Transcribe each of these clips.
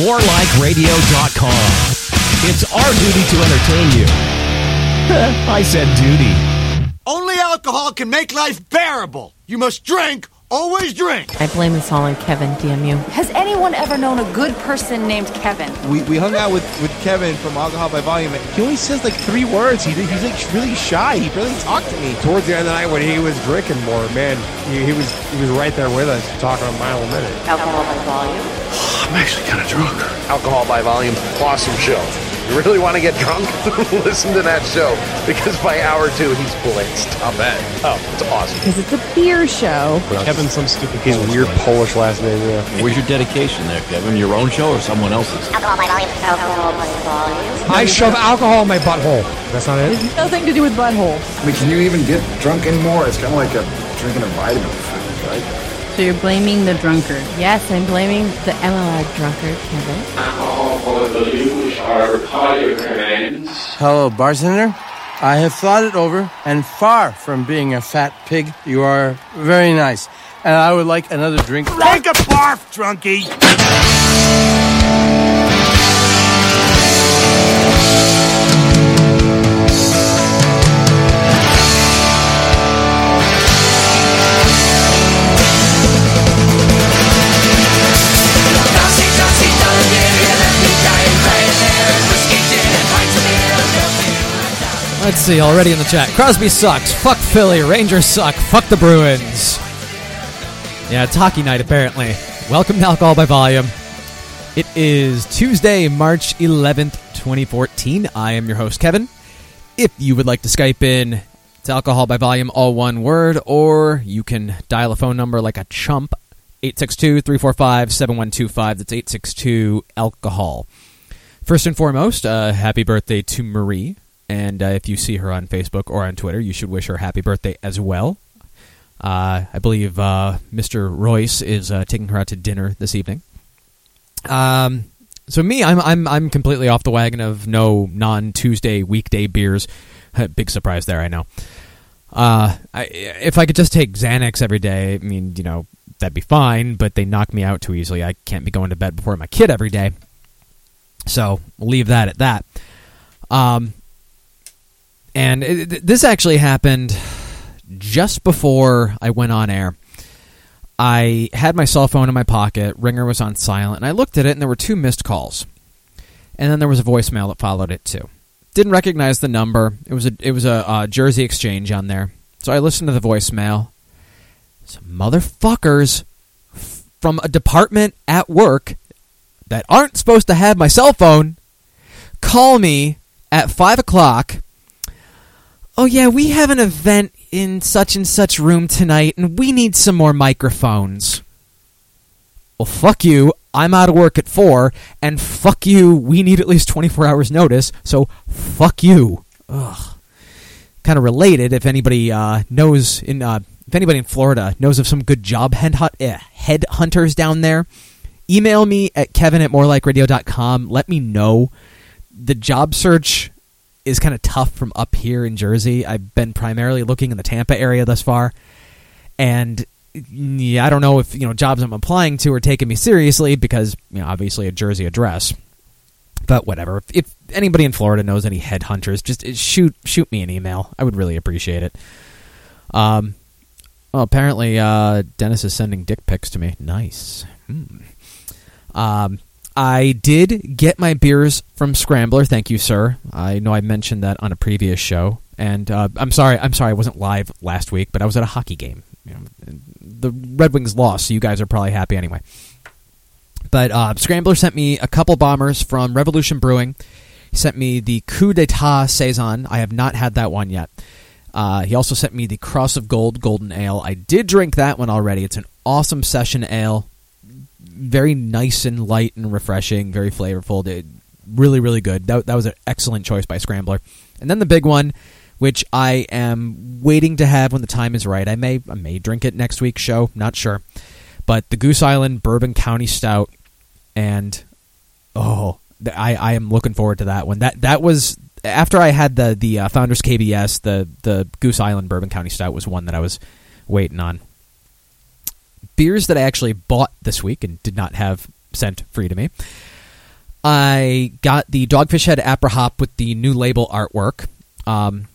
morelikeradio.com. It's our duty to entertain you. I said duty. Only alcohol can make life bearable. You must drink, always drink. I blame this all on Kevin, DMU. Has anyone ever known a good person named Kevin? We, we hung out with, with Kevin from Alcohol by Volume. And he only says like three words. He, he's like really shy. He barely talked to me. Towards the end of the night when he was drinking more, man, he, he was he was right there with us, talking a mile a minute. Alcohol by volume? I'm actually kind of drunk. Alcohol by Volume, awesome show. You really want to get drunk? Listen to that show because by hour two he's blitzed. I'll bet. Oh, it's awesome. Because it's a beer show. Kevin, some stupid. He's weird Polish last name. Yeah. Where's your dedication there, Kevin? Your own show or someone else's? Alcohol by volume. Alcohol by volume. I shove alcohol in my butthole. That's not it. It's nothing to do with butthole. I mean, can you even get drunk anymore? It's kind of like a, drinking a vitamin right? So you're blaming the drunkard? Yes, I'm blaming the MLR drunkard, Kevin. Hello, bartender. I have thought it over, and far from being a fat pig, you are very nice. And I would like another drink. Take a barf, drunkie. Let's see, already in the chat. Crosby sucks. Fuck Philly. Rangers suck. Fuck the Bruins. Yeah, it's hockey night, apparently. Welcome to Alcohol by Volume. It is Tuesday, March 11th, 2014. I am your host, Kevin. If you would like to Skype in, it's Alcohol by Volume, all one word, or you can dial a phone number like a chump 862 345 7125. That's 862 Alcohol. First and foremost, uh, happy birthday to Marie. And uh, if you see her on Facebook or on Twitter, you should wish her happy birthday as well. Uh, I believe uh, Mr. Royce is uh, taking her out to dinner this evening. Um, so me, I'm I'm I'm completely off the wagon of no non Tuesday weekday beers. Big surprise there, I know. Uh, I, if I could just take Xanax every day, I mean, you know, that'd be fine. But they knock me out too easily. I can't be going to bed before my kid every day. So leave that at that. Um, and it, this actually happened just before I went on air. I had my cell phone in my pocket, ringer was on silent, and I looked at it, and there were two missed calls. And then there was a voicemail that followed it too. Didn't recognize the number. It was a it was a, a Jersey exchange on there. So I listened to the voicemail. Some motherfuckers from a department at work that aren't supposed to have my cell phone call me at five o'clock oh yeah, we have an event in such and such room tonight, and we need some more microphones. Well, fuck you. I'm out of work at four, and fuck you. We need at least 24 hours notice, so fuck you. Ugh. Kind of related. If anybody uh, knows in, uh, if anybody in Florida knows of some good job head headhunters down there, email me at kevin at morelikeradio.com. Let me know. The job search is kind of tough from up here in Jersey. I've been primarily looking in the Tampa area thus far, and yeah, I don't know if you know jobs I'm applying to are taking me seriously because you know obviously a Jersey address. But whatever. If, if anybody in Florida knows any headhunters, just uh, shoot shoot me an email. I would really appreciate it. Um, well, apparently uh, Dennis is sending dick pics to me. Nice. Hmm. Um, I did get my beers from Scrambler. Thank you, sir. I know I mentioned that on a previous show, and uh, I'm sorry. I'm sorry I wasn't live last week, but I was at a hockey game. You know, the Red Wings lost, so you guys are probably happy anyway. But uh, Scrambler sent me a couple bombers from Revolution Brewing. He sent me the Coup d'etat saison. I have not had that one yet. Uh, he also sent me the Cross of Gold Golden Ale. I did drink that one already. It's an awesome session ale very nice and light and refreshing, very flavorful. It, really, really good. That, that was an excellent choice by Scrambler. And then the big one, which I am waiting to have when the time is right. I may I may drink it next week's show, not sure. But the Goose Island Bourbon County Stout, and oh, I, I am looking forward to that one. That that was after I had the the uh, Founders KBS. The the Goose Island Bourbon County Stout was one that I was waiting on beers that I actually bought this week and did not have sent free to me. I got the Dogfish Head Aprihop with the new label artwork. Um,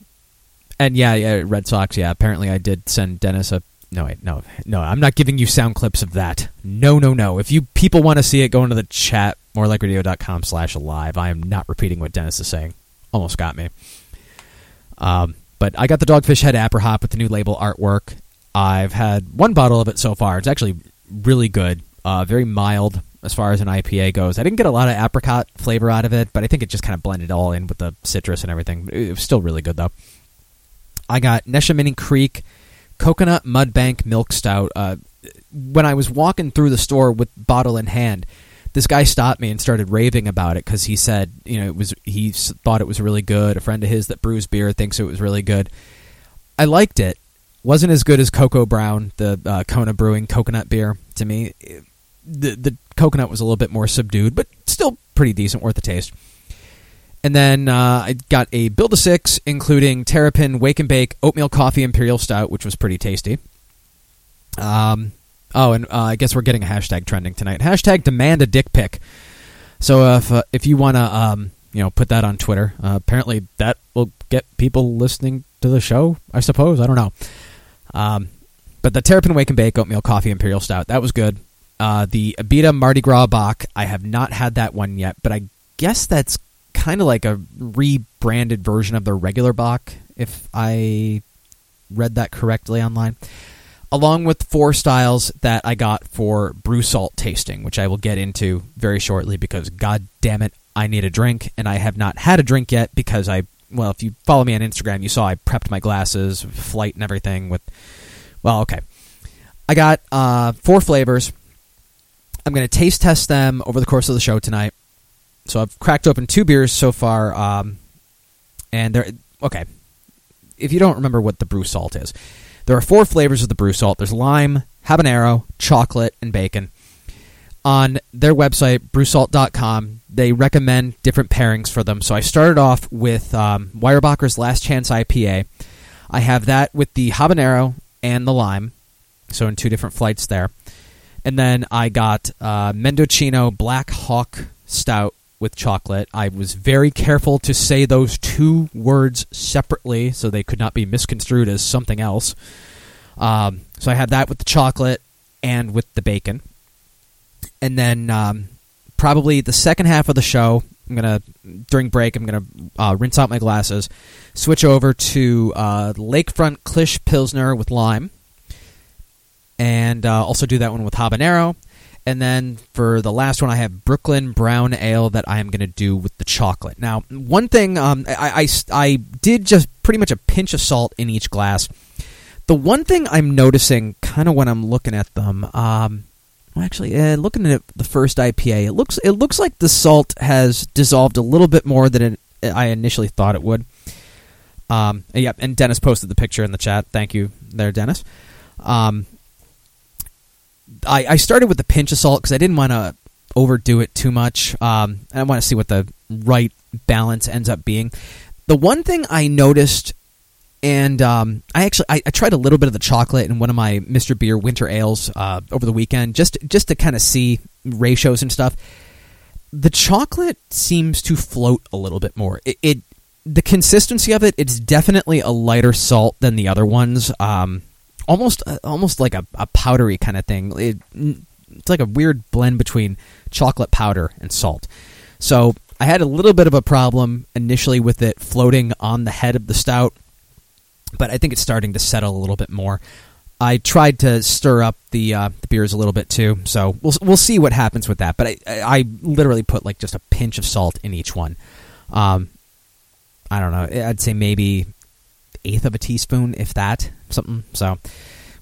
and yeah, yeah, Red Sox. Yeah, apparently I did send Dennis a. No, wait, no, no. I'm not giving you sound clips of that. No, no, no. If you people want to see it, go into the chat, morelikeradio.com slash live. I am not repeating what Dennis is saying. Almost got me. Um, but I got the Dogfish Head Aprihop with the new label artwork. I've had one bottle of it so far. It's actually really good. Uh, very mild as far as an IPA goes. I didn't get a lot of apricot flavor out of it, but I think it just kind of blended all in with the citrus and everything. It was still really good though. I got Neshaminy Creek Coconut Mud Bank Milk Stout. Uh, when I was walking through the store with bottle in hand, this guy stopped me and started raving about it because he said, you know, it was he thought it was really good. A friend of his that brews beer thinks it was really good. I liked it. Wasn't as good as Koko Brown, the uh, Kona Brewing coconut beer. To me, the the coconut was a little bit more subdued, but still pretty decent, worth the taste. And then uh, I got a Build a Six, including Terrapin Wake and Bake Oatmeal Coffee Imperial Stout, which was pretty tasty. Um, oh, and uh, I guess we're getting a hashtag trending tonight. Hashtag demand a dick pic. So if uh, if you want to um, you know put that on Twitter, uh, apparently that will get people listening to the show. I suppose I don't know. Um, but the Terrapin Wake and Bake Oatmeal Coffee Imperial Stout that was good. Uh, the Abita Mardi Gras Bock, I have not had that one yet, but I guess that's kind of like a rebranded version of the regular Bock, if I read that correctly online. Along with four styles that I got for brew salt tasting, which I will get into very shortly because, god damn it, I need a drink, and I have not had a drink yet because I, well, if you follow me on Instagram, you saw I prepped my glasses, flight, and everything with, well, okay. I got uh, four flavors. I'm going to taste test them over the course of the show tonight. So I've cracked open two beers so far, um, and they're okay. If you don't remember what the brew salt is, there are four flavors of the brew salt. There's lime, habanero, chocolate, and bacon. On their website, brewsalt.com, they recommend different pairings for them. So I started off with um, Weyerbacher's Last Chance IPA. I have that with the habanero and the lime, so in two different flights there. And then I got uh, Mendocino Black Hawk Stout with chocolate. I was very careful to say those two words separately so they could not be misconstrued as something else. Um, so I had that with the chocolate and with the bacon. And then um, probably the second half of the show, I'm gonna during break, I'm gonna uh, rinse out my glasses, switch over to uh, Lakefront Klisch Pilsner with lime, and uh, also do that one with habanero. And then for the last one, I have Brooklyn Brown Ale that I am going to do with the chocolate. Now, one thing um, I, I, I did just pretty much a pinch of salt in each glass. The one thing I'm noticing, kind of when I'm looking at them, um, actually, uh, looking at the first IPA, it looks it looks like the salt has dissolved a little bit more than it, I initially thought it would. Um, and and Dennis posted the picture in the chat. Thank you, there, Dennis. Um, I, I started with the pinch of salt because I didn't want to overdo it too much. Um, I want to see what the right balance ends up being. The one thing I noticed, and um, I actually I, I, tried a little bit of the chocolate in one of my Mr. Beer winter ales uh, over the weekend, just just to kind of see ratios and stuff. The chocolate seems to float a little bit more. It, it the consistency of it, it's definitely a lighter salt than the other ones. Um, almost uh, almost like a, a powdery kind of thing. It, it's like a weird blend between chocolate powder and salt. So I had a little bit of a problem initially with it floating on the head of the stout, but I think it's starting to settle a little bit more. I tried to stir up the uh, the beers a little bit too, so we'll we'll see what happens with that. But I I literally put like just a pinch of salt in each one. Um, I don't know. I'd say maybe eighth of a teaspoon, if that, something. So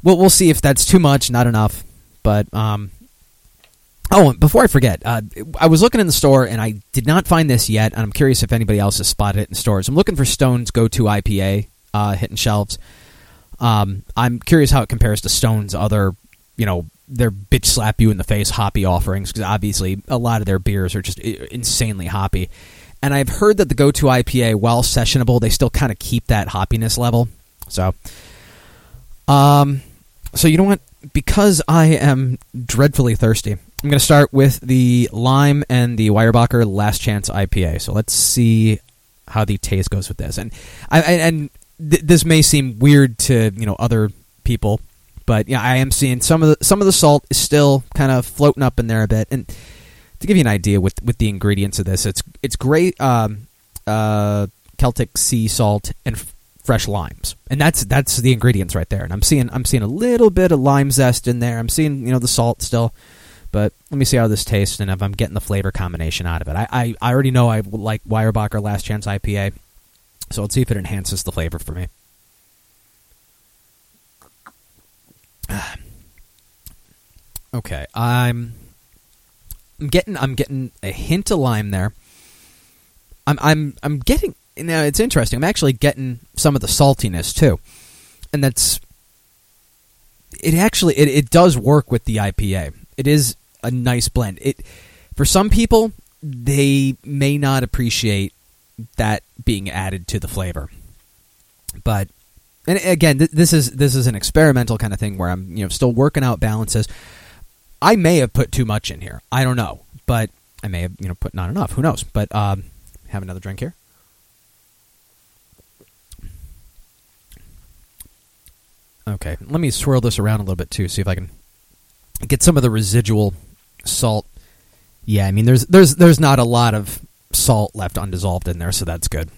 we'll we'll see if that's too much, not enough. But um, oh, before I forget, uh, I was looking in the store and I did not find this yet, and I'm curious if anybody else has spotted it in stores. I'm looking for Stone's Go To IPA uh, hitting shelves. Um, I'm curious how it compares to Stone's other, you know, their bitch slap you in the face hoppy offerings because obviously a lot of their beers are just insanely hoppy. And I've heard that the Go To IPA, while sessionable, they still kind of keep that hoppiness level. So, um, so you know what? Because I am dreadfully thirsty, I'm going to start with the lime and the Weyerbacher Last Chance IPA. So let's see how the taste goes with this. And I and th- this may seem weird to you know other people, but yeah, I am seeing some of the some of the salt is still kind of floating up in there a bit. And to give you an idea with with the ingredients of this, it's it's great um, uh, Celtic sea salt and f- fresh limes, and that's that's the ingredients right there. And I'm seeing I'm seeing a little bit of lime zest in there. I'm seeing you know the salt still. But let me see how this tastes and if I'm getting the flavor combination out of it. I, I, I already know I like Weyerbacher Last Chance IPA, so let's see if it enhances the flavor for me. Okay, I'm I'm getting I'm getting a hint of lime there. I'm I'm I'm getting now it's interesting. I'm actually getting some of the saltiness too. And that's it actually it, it does work with the IPA. It is a nice blend. It for some people they may not appreciate that being added to the flavor. But and again, th- this is this is an experimental kind of thing where I'm you know still working out balances. I may have put too much in here. I don't know, but I may have you know put not enough. Who knows? But um, have another drink here. Okay, let me swirl this around a little bit too, see if I can get some of the residual salt. Yeah, I mean there's there's there's not a lot of salt left undissolved in there, so that's good.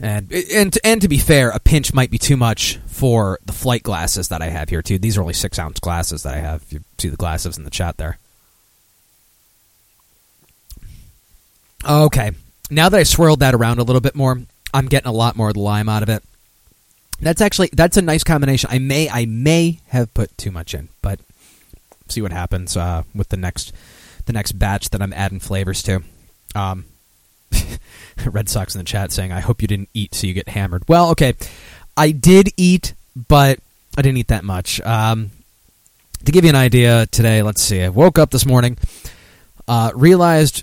And and and to be fair, a pinch might be too much for the flight glasses that I have here too. These are only six ounce glasses that I have. You see the glasses in the chat there. Okay, now that I swirled that around a little bit more, I'm getting a lot more of the lime out of it. That's actually that's a nice combination. I may I may have put too much in, but see what happens uh, with the next the next batch that I'm adding flavors to. Um, Red Sox in the chat saying, "I hope you didn't eat so you get hammered." Well, okay, I did eat, but I didn't eat that much. Um, to give you an idea, today, let's see. I woke up this morning, uh, realized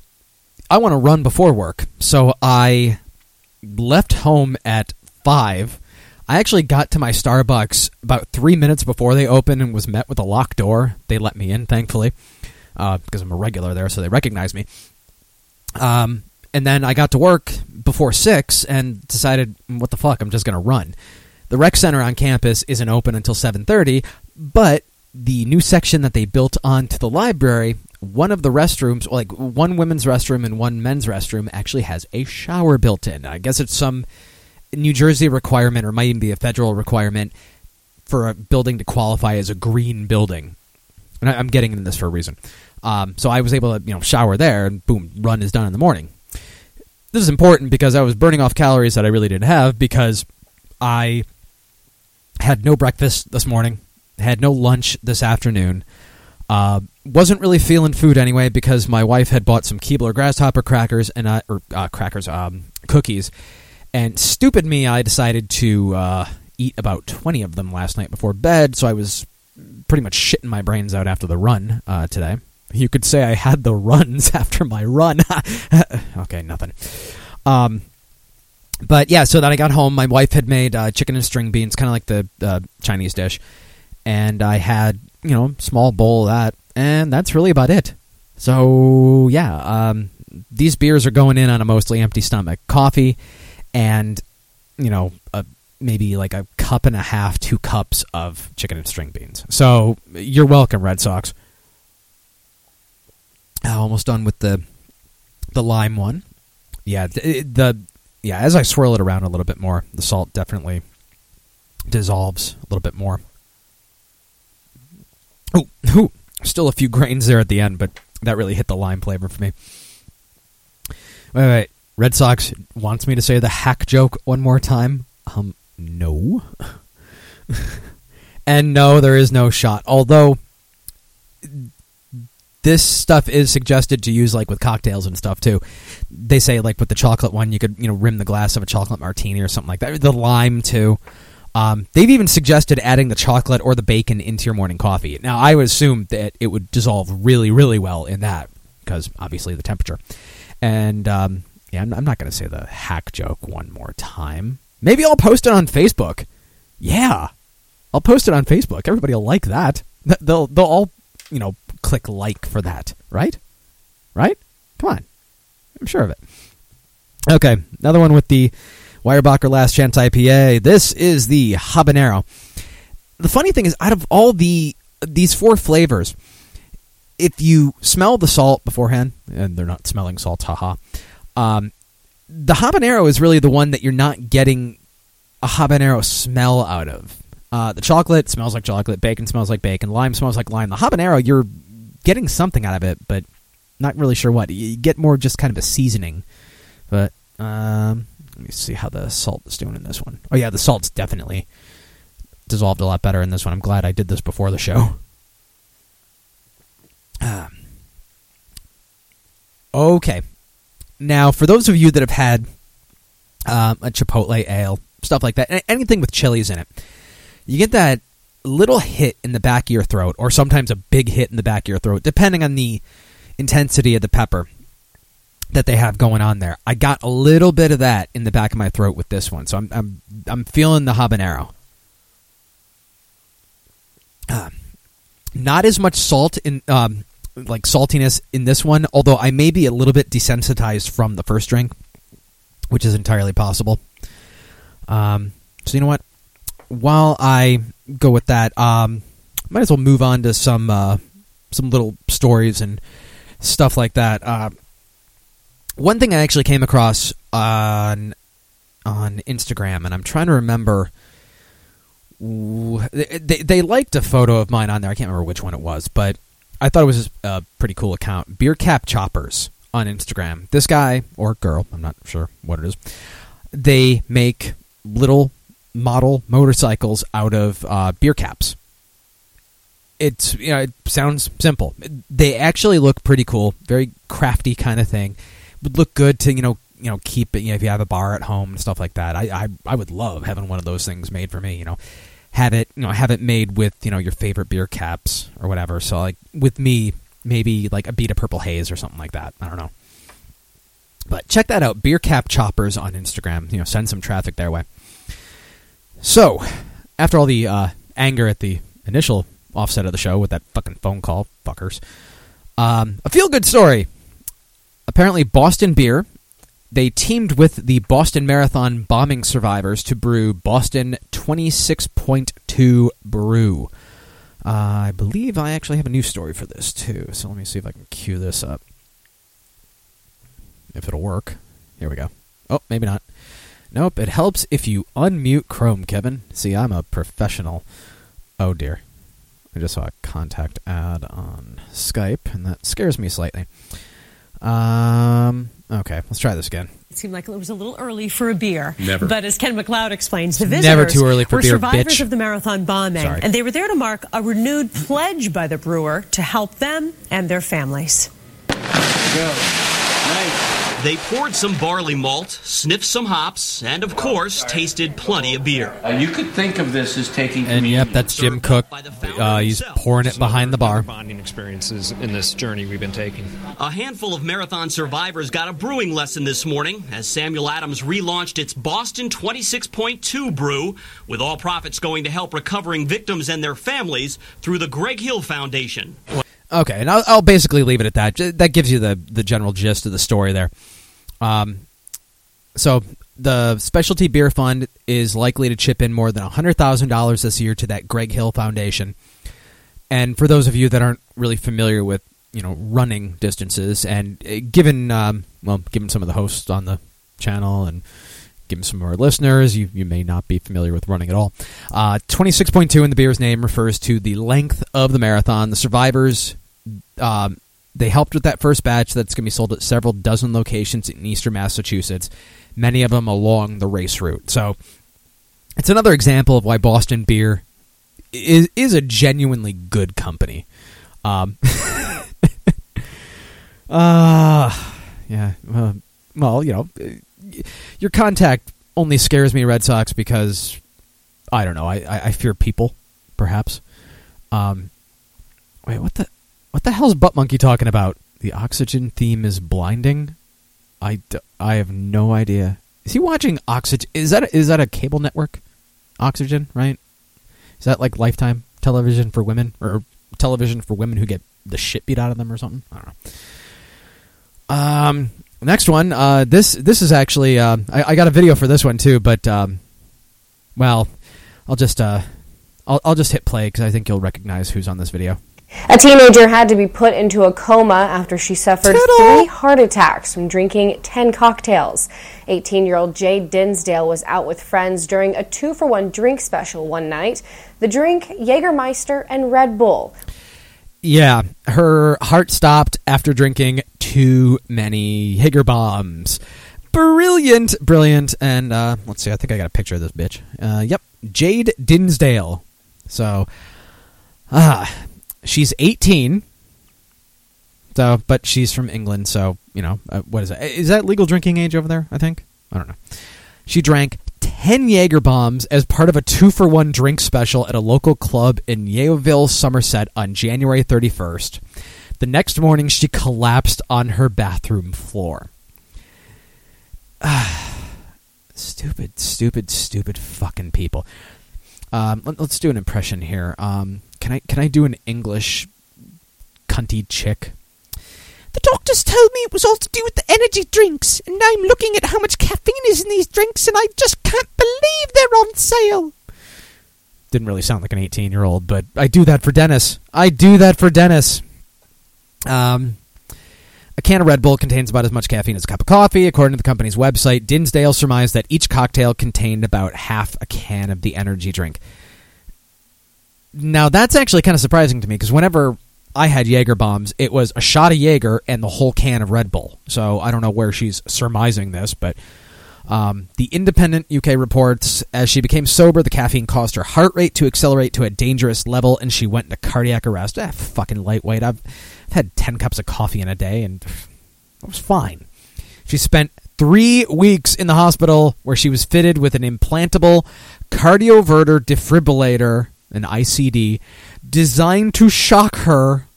I want to run before work, so I left home at five. I actually got to my Starbucks about three minutes before they opened and was met with a locked door. They let me in, thankfully, uh, because I'm a regular there, so they recognize me. Um, and then I got to work before six and decided, what the fuck, I'm just going to run. The rec center on campus isn't open until 7:30, but the new section that they built onto the library, one of the restrooms, like one women's restroom and one men's restroom, actually has a shower built in. I guess it's some New Jersey requirement, or might even be a federal requirement, for a building to qualify as a green building. And I, am getting into this for a reason. Um, so I was able to, you know, shower there, and boom, run is done in the morning. This is important because I was burning off calories that I really didn't have because I had no breakfast this morning, had no lunch this afternoon. Uh, wasn't really feeling food anyway because my wife had bought some Keebler grasshopper crackers and I, or uh, crackers, um, cookies, and stupid me, I decided to uh, eat about twenty of them last night before bed. So I was pretty much shitting my brains out after the run uh, today. You could say I had the runs after my run. okay, nothing. Um, but yeah, so then I got home. My wife had made uh, chicken and string beans, kind of like the uh, Chinese dish, and I had you know small bowl of that, and that's really about it. So yeah, um, these beers are going in on a mostly empty stomach. Coffee, and you know a, maybe like a cup and a half, two cups of chicken and string beans. So you're welcome, Red Sox. Almost done with the the lime one. Yeah, the, the yeah. As I swirl it around a little bit more, the salt definitely dissolves a little bit more. Oh, still a few grains there at the end, but that really hit the lime flavor for me. Wait, wait. Red Sox wants me to say the hack joke one more time. Um, no. and no, there is no shot. Although this stuff is suggested to use like with cocktails and stuff too. They say like with the chocolate one, you could you know rim the glass of a chocolate martini or something like that. The lime too. Um, they've even suggested adding the chocolate or the bacon into your morning coffee. Now, I would assume that it would dissolve really, really well in that because obviously the temperature. And um, yeah, I'm, I'm not going to say the hack joke one more time. Maybe I'll post it on Facebook. Yeah, I'll post it on Facebook. Everybody will like that. They'll they'll all you know, click like for that, right? Right? Come on. I'm sure of it. Okay, another one with the Weyerbacher Last Chance IPA. This is the habanero. The funny thing is, out of all the these four flavors, if you smell the salt beforehand, and they're not smelling salt, haha. Um, the habanero is really the one that you're not getting a habanero smell out of. Uh, the chocolate smells like chocolate, bacon smells like bacon, lime smells like lime. The habanero, you're getting something out of it, but not really sure what. You get more just kind of a seasoning. But um, let me see how the salt is doing in this one. Oh yeah, the salt's definitely dissolved a lot better in this one. I'm glad I did this before the show. Um, okay, now for those of you that have had um, a Chipotle ale, stuff like that, anything with chilies in it, you get that little hit in the back of your throat, or sometimes a big hit in the back of your throat, depending on the intensity of the pepper that they have going on there. I got a little bit of that in the back of my throat with this one, so I'm I'm I'm feeling the habanero. Uh, not as much salt in um, like saltiness in this one, although I may be a little bit desensitized from the first drink, which is entirely possible. Um, so you know what? While I go with that, um, might as well move on to some uh, some little stories and stuff like that. Uh, one thing I actually came across on on Instagram, and I'm trying to remember. They, they liked a photo of mine on there. I can't remember which one it was, but I thought it was a pretty cool account. Beer Cap Choppers on Instagram. This guy or girl, I'm not sure what it is. They make little model motorcycles out of uh, beer caps. It's you know it sounds simple. They actually look pretty cool, very crafty kind of thing. Would look good to you know you know keep it you know if you have a bar at home and stuff like that. I I, I would love having one of those things made for me. You know, have it you know have it made with you know your favorite beer caps or whatever. So like with me, maybe like Abita purple haze or something like that. I don't know. But check that out, beer cap choppers on Instagram. You know, send some traffic their way. So, after all the uh, anger at the initial offset of the show with that fucking phone call, fuckers, um, a feel good story. Apparently, Boston Beer they teamed with the Boston Marathon bombing survivors to brew Boston 26.2 Brew. Uh, I believe I actually have a new story for this too. So let me see if I can cue this up. If it'll work. Here we go. Oh, maybe not. Nope, it helps if you unmute Chrome, Kevin. See, I'm a professional. Oh dear. I just saw a contact ad on Skype, and that scares me slightly. Um, okay, let's try this again. It seemed like it was a little early for a beer. Never. But as Ken McLeod explains, the visitors Never too early for were beer, survivors bitch. of the marathon bombing, Sorry. and they were there to mark a renewed pledge by the brewer to help them and their families. They poured some barley malt, sniffed some hops, and of course, tasted plenty of beer. Uh, you could think of this as taking. And yep, that's Jim Koch. Uh, he's pouring it behind the bar. Bonding experiences in this journey we've been taking. A handful of marathon survivors got a brewing lesson this morning as Samuel Adams relaunched its Boston 26.2 brew, with all profits going to help recovering victims and their families through the Greg Hill Foundation. Okay, and I'll, I'll basically leave it at that. That gives you the the general gist of the story there. Um, so the Specialty Beer Fund is likely to chip in more than hundred thousand dollars this year to that Greg Hill Foundation. And for those of you that aren't really familiar with you know running distances, and uh, given um, well, given some of the hosts on the channel and given some of our listeners, you, you may not be familiar with running at all. Uh, 26.2 in the beer's name refers to the length of the marathon. The survivors, um, they helped with that first batch that's going to be sold at several dozen locations in eastern Massachusetts, many of them along the race route. So it's another example of why Boston Beer is, is a genuinely good company. Um, uh, yeah. Well, you know, your contact only scares me, Red Sox, because I don't know. I, I, I fear people, perhaps. Um, wait, what the what the hell's Butt Monkey talking about? The oxygen theme is blinding. I, d- I have no idea. Is he watching Oxygen? Is that a, is that a cable network? Oxygen, right? Is that like Lifetime television for women or television for women who get the shit beat out of them or something. I don't know. Um, next one. Uh, this this is actually uh, I, I got a video for this one too, but um, well, I'll just uh, I'll I'll just hit play because I think you'll recognize who's on this video. A teenager had to be put into a coma after she suffered three heart attacks from drinking 10 cocktails. 18 year old Jade Dinsdale was out with friends during a two for one drink special one night. The drink, Jägermeister and Red Bull. Yeah, her heart stopped after drinking too many Jaeger bombs. Brilliant, brilliant. And uh, let's see, I think I got a picture of this bitch. Uh, yep, Jade Dinsdale. So, ah, she's 18. So, but she's from England, so you know uh, what is that? Is that legal drinking age over there? I think I don't know. She drank 10 Jaeger bombs as part of a two for one drink special at a local club in Yeovil, Somerset on January 31st. The next morning, she collapsed on her bathroom floor. stupid, stupid, stupid fucking people. Um, let, us do an impression here. Um, can I can I do an English cunty chick? The doctors told me it was all to do with the energy drinks, and now I'm looking at how much caffeine is in these drinks, and I just can't believe they're on sale. Didn't really sound like an 18 year old, but I do that for Dennis. I do that for Dennis. Um, a can of Red Bull contains about as much caffeine as a cup of coffee. According to the company's website, Dinsdale surmised that each cocktail contained about half a can of the energy drink. Now, that's actually kind of surprising to me because whenever I had Jaeger bombs, it was a shot of Jaeger and the whole can of Red Bull. So I don't know where she's surmising this, but um, the Independent UK reports as she became sober, the caffeine caused her heart rate to accelerate to a dangerous level, and she went into cardiac arrest. Ah, fucking lightweight. I've, I've had ten cups of coffee in a day, and it was fine. She spent three weeks in the hospital where she was fitted with an implantable cardioverter defibrillator, an ICD, designed to shock her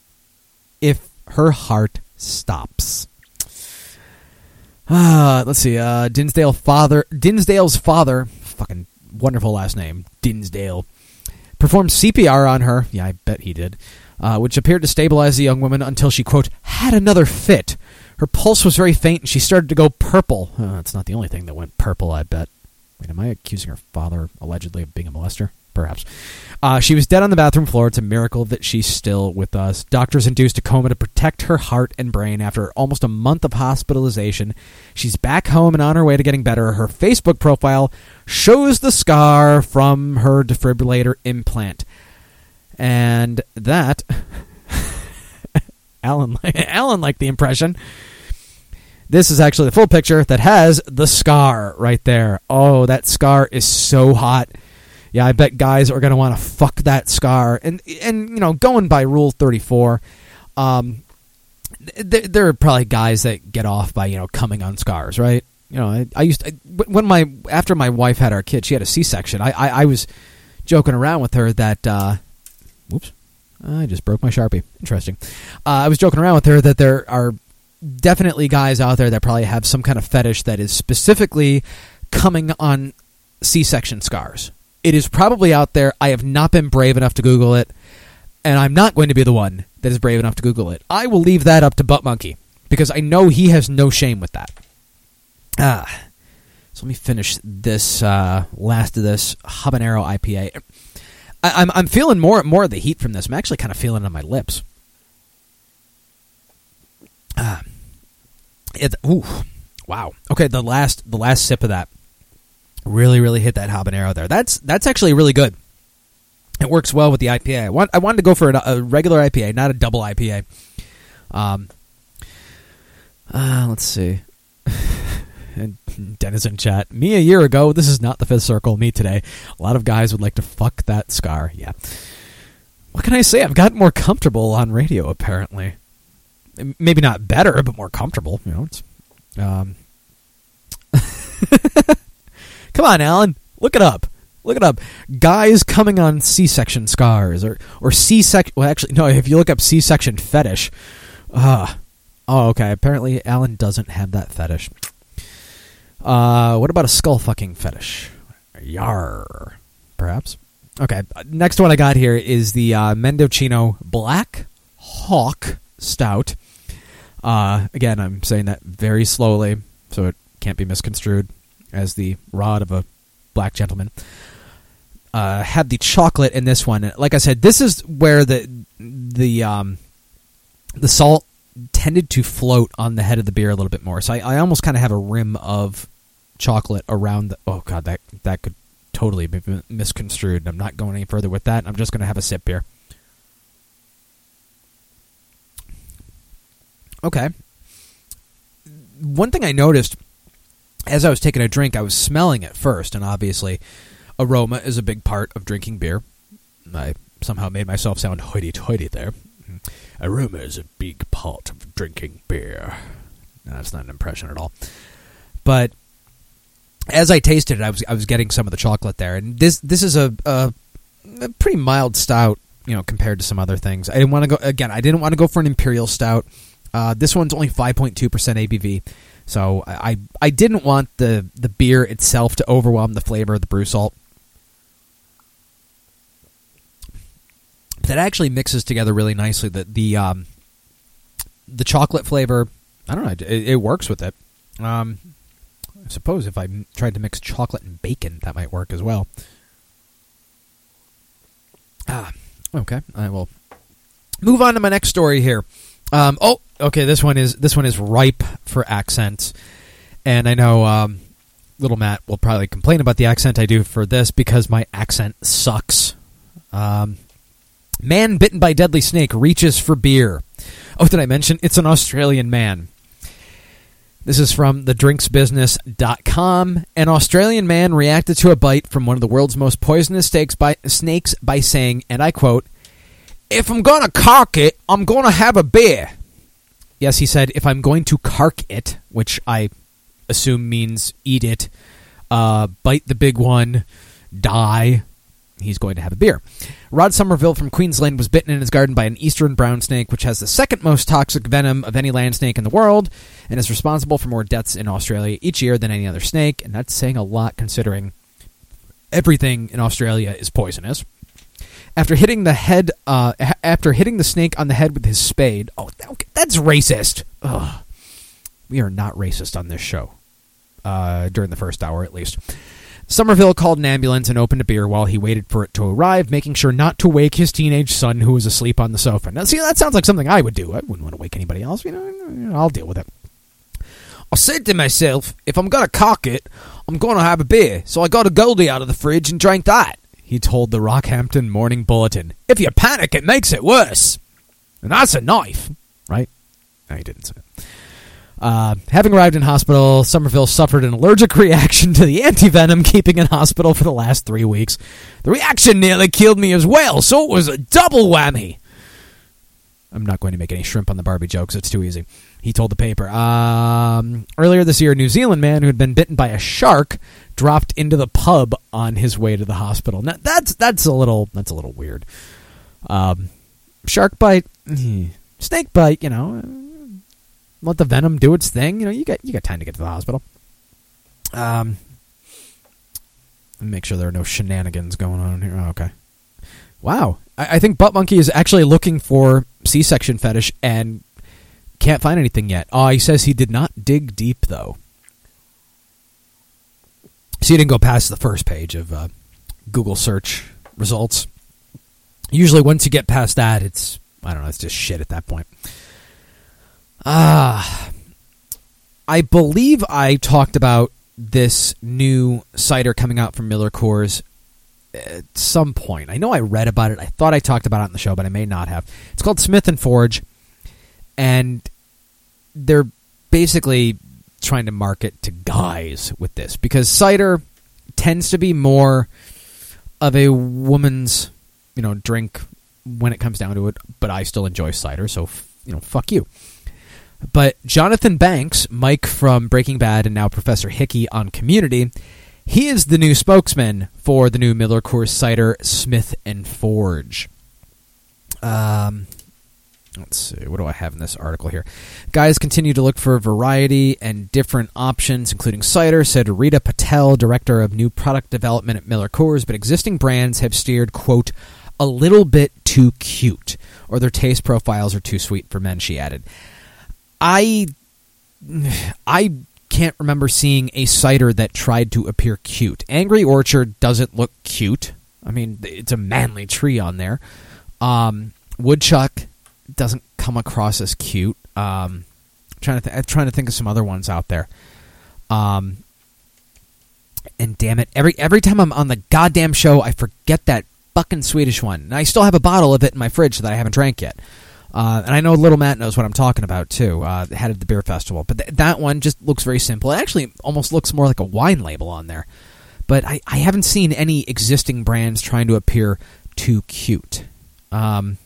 if her heart stops. Uh, let's see. Uh, Dinsdale father, Dinsdale's father, fucking wonderful last name, Dinsdale, performed CPR on her. Yeah, I bet he did. Uh, which appeared to stabilize the young woman until she quote had another fit. Her pulse was very faint, and she started to go purple. Uh, that's not the only thing that went purple. I bet. Wait, am I accusing her father allegedly of being a molester? Perhaps. Uh, she was dead on the bathroom floor. It's a miracle that she's still with us. Doctors induced a coma to protect her heart and brain after almost a month of hospitalization. She's back home and on her way to getting better. Her Facebook profile shows the scar from her defibrillator implant. And that. Alan, Alan liked the impression. This is actually the full picture that has the scar right there. Oh, that scar is so hot yeah, I bet guys are going to want to fuck that scar. And and you know, going by Rule Thirty Four, um, there, there are probably guys that get off by you know coming on scars, right? You know, I, I used to, when my after my wife had our kid, she had a C section. I, I, I was joking around with her that, uh, whoops, I just broke my sharpie. Interesting. Uh, I was joking around with her that there are definitely guys out there that probably have some kind of fetish that is specifically coming on C section scars it is probably out there. I have not been brave enough to Google it, and I'm not going to be the one that is brave enough to Google it. I will leave that up to Butt Monkey because I know he has no shame with that. Ah, so let me finish this uh, last of this habanero IPA. I, I'm I'm feeling more more of the heat from this. I'm actually kind of feeling it on my lips. Ah, it, ooh, wow. Okay, the last the last sip of that really really hit that habanero there. That's that's actually really good. It works well with the IPA. I want I wanted to go for a, a regular IPA, not a double IPA. Um, uh, let's see. in chat. Me a year ago. This is not the fifth circle. Me today. A lot of guys would like to fuck that scar. Yeah. What can I say? I've gotten more comfortable on radio. Apparently, maybe not better, but more comfortable. You know. It's, um. Come on, Alan. Look it up. Look it up. Guys coming on C-section scars or or C-section. Well, actually, no. If you look up C-section fetish, uh, oh, okay. Apparently, Alan doesn't have that fetish. Uh, what about a skull fucking fetish? Yar, perhaps. Okay, next one I got here is the uh, Mendocino Black Hawk Stout. Uh, again, I'm saying that very slowly, so it can't be misconstrued as the rod of a black gentleman. Uh, had the chocolate in this one. Like I said, this is where the the um, the salt tended to float on the head of the beer a little bit more. So I, I almost kind of have a rim of chocolate around the. Oh god, that that could totally be misconstrued. I'm not going any further with that. I'm just going to have a sip here. Okay. One thing I noticed as I was taking a drink, I was smelling it first, and obviously, aroma is a big part of drinking beer. I somehow made myself sound hoity-toity there. Aroma is a big part of drinking beer. No, that's not an impression at all. But as I tasted it, I was I was getting some of the chocolate there, and this this is a, a, a pretty mild stout, you know, compared to some other things. I didn't want to go again. I didn't want to go for an imperial stout. Uh, this one's only five point two percent ABV, so I I didn't want the the beer itself to overwhelm the flavor of the brew salt. That actually mixes together really nicely. The the um, the chocolate flavor, I don't know, it, it works with it. Um, I suppose if I tried to mix chocolate and bacon, that might work as well. Ah, okay. I will move on to my next story here. Um, oh, okay. This one is this one is ripe for accents, and I know um, little Matt will probably complain about the accent I do for this because my accent sucks. Um, man bitten by deadly snake reaches for beer. Oh, did I mention it's an Australian man? This is from thedrinksbusiness.com. An Australian man reacted to a bite from one of the world's most poisonous by, snakes by saying, and I quote, If I'm going to cark it, I'm going to have a beer. Yes, he said, if I'm going to cark it, which I assume means eat it, uh, bite the big one, die, he's going to have a beer. Rod Somerville from Queensland was bitten in his garden by an eastern brown snake, which has the second most toxic venom of any land snake in the world, and is responsible for more deaths in Australia each year than any other snake. And that's saying a lot considering everything in Australia is poisonous. After hitting the head, uh, after hitting the snake on the head with his spade, oh, that's racist. Ugh. We are not racist on this show. Uh, during the first hour, at least. Somerville called an ambulance and opened a beer while he waited for it to arrive, making sure not to wake his teenage son who was asleep on the sofa. Now, see, that sounds like something I would do. I wouldn't want to wake anybody else. You know, I'll deal with it. I said to myself, if I'm going to cock it, I'm going to have a beer. So I got a Goldie out of the fridge and drank that, he told the Rockhampton Morning Bulletin. If you panic, it makes it worse. And that's a knife, right? No, he didn't say it. Uh, having arrived in hospital, Somerville suffered an allergic reaction to the antivenom, keeping in hospital for the last three weeks. The reaction nearly killed me as well, so it was a double whammy. I'm not going to make any shrimp on the Barbie jokes, it's too easy. He told the paper. Um, earlier this year, a New Zealand man who had been bitten by a shark dropped into the pub on his way to the hospital. Now that's that's a little that's a little weird. Um, shark bite, snake bite, you know let the venom do its thing. You know, you got you got time to get to the hospital. Um, make sure there are no shenanigans going on here. Oh, okay. Wow, I, I, think Butt Monkey is actually looking for C-section fetish and can't find anything yet. Oh, he says he did not dig deep though. So he didn't go past the first page of uh, Google search results. Usually, once you get past that, it's I don't know, it's just shit at that point. Ah, uh, I believe I talked about this new cider coming out from Miller Coors at some point. I know I read about it. I thought I talked about it on the show, but I may not have. It's called Smith and Forge, and they're basically trying to market to guys with this because cider tends to be more of a woman's, you know, drink when it comes down to it. But I still enjoy cider, so you know, fuck you. But Jonathan Banks, Mike from Breaking Bad and now Professor Hickey on Community, he is the new spokesman for the new Miller Coors cider Smith and Forge. Um, let's see, what do I have in this article here? Guys continue to look for variety and different options, including cider, said Rita Patel, director of new product development at Miller Coors, but existing brands have steered, quote, a little bit too cute, or their taste profiles are too sweet for men, she added. I I can't remember seeing a cider that tried to appear cute. Angry Orchard doesn't look cute. I mean, it's a manly tree on there. Um, Woodchuck doesn't come across as cute. Um, trying to th- trying to think of some other ones out there. Um, and damn it, every every time I'm on the goddamn show, I forget that fucking Swedish one. And I still have a bottle of it in my fridge that I haven't drank yet. Uh, and I know Little Matt knows what I'm talking about too. Uh, head of the beer festival, but th- that one just looks very simple. It actually almost looks more like a wine label on there. But I, I haven't seen any existing brands trying to appear too cute. Um,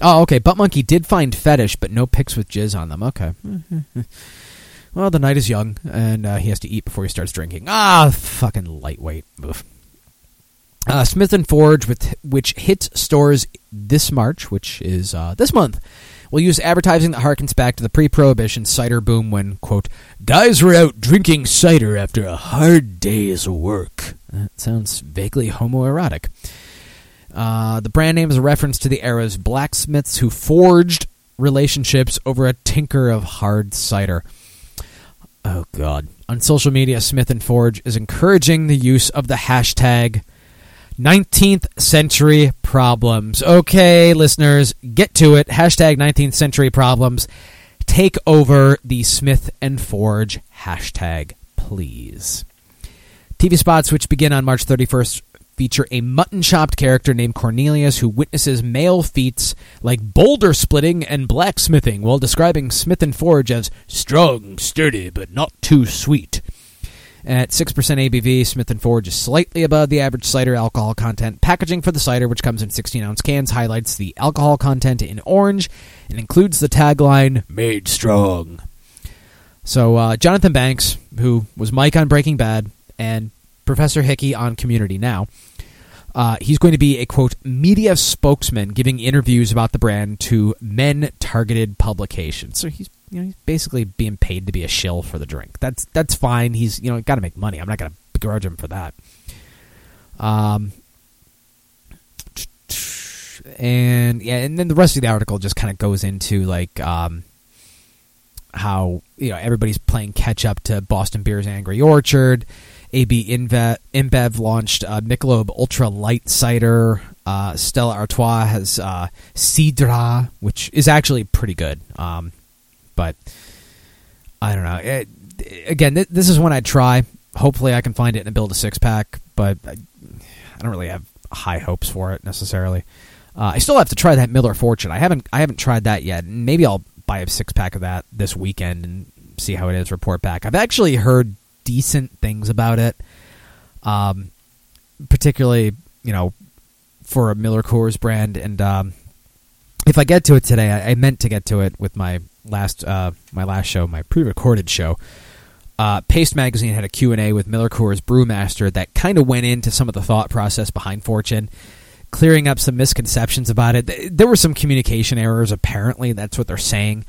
oh, okay. Butt Monkey did find fetish, but no pics with jizz on them. Okay. well, the night is young, and uh, he has to eat before he starts drinking. Ah, fucking lightweight. Oof. Uh, Smith and Forge, with which hits stores this March, which is uh, this month, will use advertising that harkens back to the pre-prohibition cider boom when quote guys were out drinking cider after a hard day's work. That sounds vaguely homoerotic. Uh, the brand name is a reference to the era's blacksmiths who forged relationships over a tinker of hard cider. Oh God! On social media, Smith and Forge is encouraging the use of the hashtag 19th century problems. Okay, listeners, get to it. Hashtag 19th century problems. Take over the Smith and Forge hashtag, please. TV spots, which begin on March 31st, feature a mutton chopped character named Cornelius who witnesses male feats like boulder splitting and blacksmithing while describing Smith and Forge as strong, sturdy, but not too sweet. At 6% ABV, Smith & Forge is slightly above the average cider alcohol content. Packaging for the cider, which comes in 16-ounce cans, highlights the alcohol content in orange and includes the tagline, Made Strong. So, uh, Jonathan Banks, who was Mike on Breaking Bad and Professor Hickey on Community now, uh, he's going to be a, quote, media spokesman giving interviews about the brand to men-targeted publications. So he's you know, he's basically being paid to be a shill for the drink. That's that's fine. He's you know got to make money. I'm not going to begrudge him for that. Um, and yeah, and then the rest of the article just kind of goes into like um, how you know everybody's playing catch up to Boston Beer's Angry Orchard. AB InBev, InBev launched uh, Michelob Ultra Light Cider. Uh, Stella Artois has uh, Cidre, which is actually pretty good. Um, but I don't know. It, again, th- this is one I'd try. Hopefully, I can find it and build a six pack, but I, I don't really have high hopes for it necessarily. Uh, I still have to try that Miller Fortune. I haven't I haven't tried that yet. Maybe I'll buy a six pack of that this weekend and see how it is. Report back. I've actually heard decent things about it, um, particularly you know for a Miller Coors brand. And um, if I get to it today, I, I meant to get to it with my last uh, my last show, my pre-recorded show. Uh, Paste Magazine had a Q&A with Miller Coors Brewmaster that kind of went into some of the thought process behind Fortune, clearing up some misconceptions about it. There were some communication errors, apparently. That's what they're saying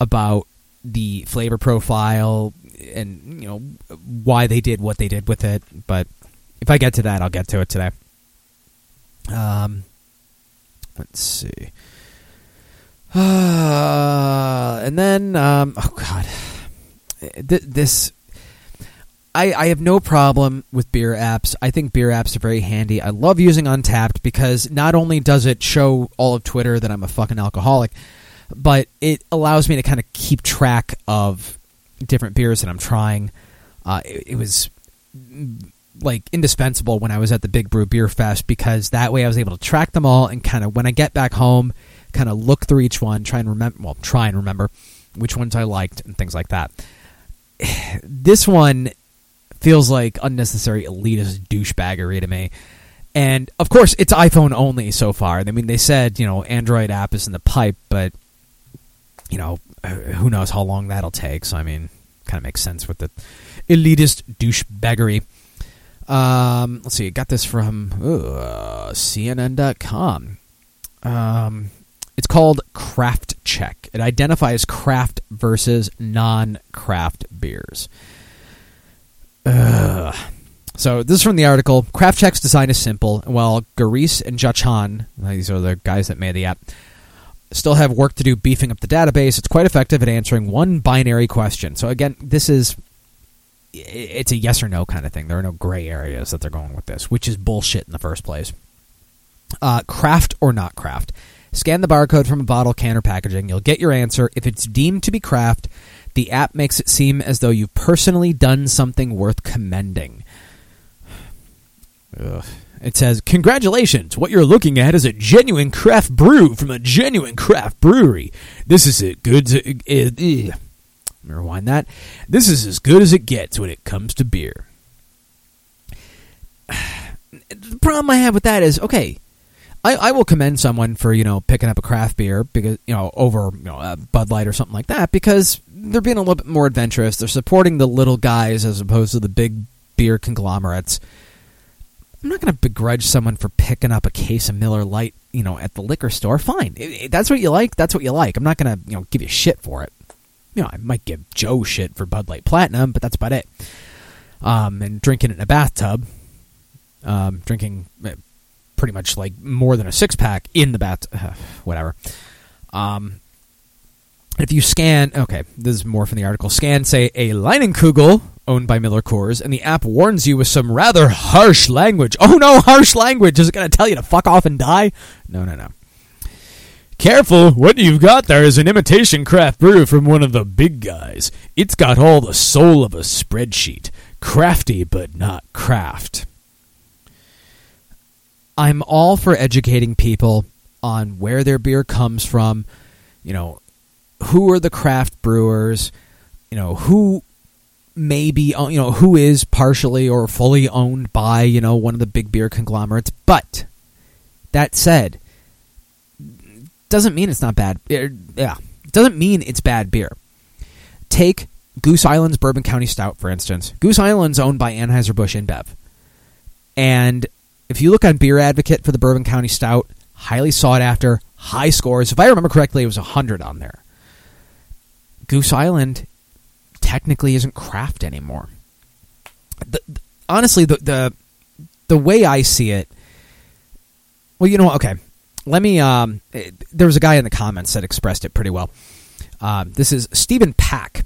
about the flavor profile and, you know, why they did what they did with it. But if I get to that, I'll get to it today. Um, let's see. Uh, and then, um, oh god, Th- this. I, I have no problem with beer apps. I think beer apps are very handy. I love using Untappd because not only does it show all of Twitter that I'm a fucking alcoholic, but it allows me to kind of keep track of different beers that I'm trying. Uh, it, it was like indispensable when I was at the Big Brew Beer Fest because that way I was able to track them all and kind of when I get back home kind of look through each one, try and remember, well, try and remember which ones I liked and things like that. This one feels like unnecessary elitist douchebaggery to me. And of course, it's iPhone only so far. I mean, they said, you know, Android app is in the pipe, but, you know, who knows how long that'll take. So, I mean, kind of makes sense with the elitist douchebaggery. Um, let's see, I got this from uh, CNN.com. Um, it's called Craft Check. It identifies craft versus non craft beers. So this is from the article. Craft Check's design is simple, while Garis and Jachan, these are the guys that made the app, still have work to do beefing up the database, it's quite effective at answering one binary question. So again, this is it's a yes or no kind of thing. There are no gray areas that they're going with this, which is bullshit in the first place. Uh, craft or not craft. Scan the barcode from a bottle, can, or packaging. You'll get your answer. If it's deemed to be craft, the app makes it seem as though you've personally done something worth commending. Ugh. It says, Congratulations! What you're looking at is a genuine craft brew from a genuine craft brewery. This is as good rewind that. This is as good as it gets when it comes to beer. The problem I have with that is, okay, I, I will commend someone for you know picking up a craft beer because you know over you know a Bud Light or something like that because they're being a little bit more adventurous. They're supporting the little guys as opposed to the big beer conglomerates. I'm not going to begrudge someone for picking up a case of Miller Lite, you know, at the liquor store. Fine, if that's what you like. That's what you like. I'm not going to, you know, give you shit for it. You know, I might give Joe shit for Bud Light Platinum, but that's about it. Um, and drinking it in a bathtub, um, drinking uh, pretty much like more than a six pack in the bath, whatever. Um, if you scan, okay, this is more from the article. Scan, say, a Leinenkugel owned by Miller Coors, and the app warns you with some rather harsh language. Oh no, harsh language! Is it going to tell you to fuck off and die? No, no, no. Careful, what you've got there is an imitation craft brew from one of the big guys. It's got all the soul of a spreadsheet. Crafty, but not craft. I'm all for educating people on where their beer comes from, you know, who are the craft brewers, you know, who maybe uh, you know who is partially or fully owned by you know one of the big beer conglomerates. But that said doesn't mean it's not bad. It, yeah doesn't mean it's bad beer. Take goose island's bourbon county stout for instance. Goose island's owned by anheuser-busch inbev. And if you look on beer advocate for the bourbon county stout highly sought after high scores. If i remember correctly it was 100 on there goose island technically isn't craft anymore. The, the, honestly, the, the the way I see it, well, you know, okay, let me. Um, there was a guy in the comments that expressed it pretty well. Um, this is Stephen Pack.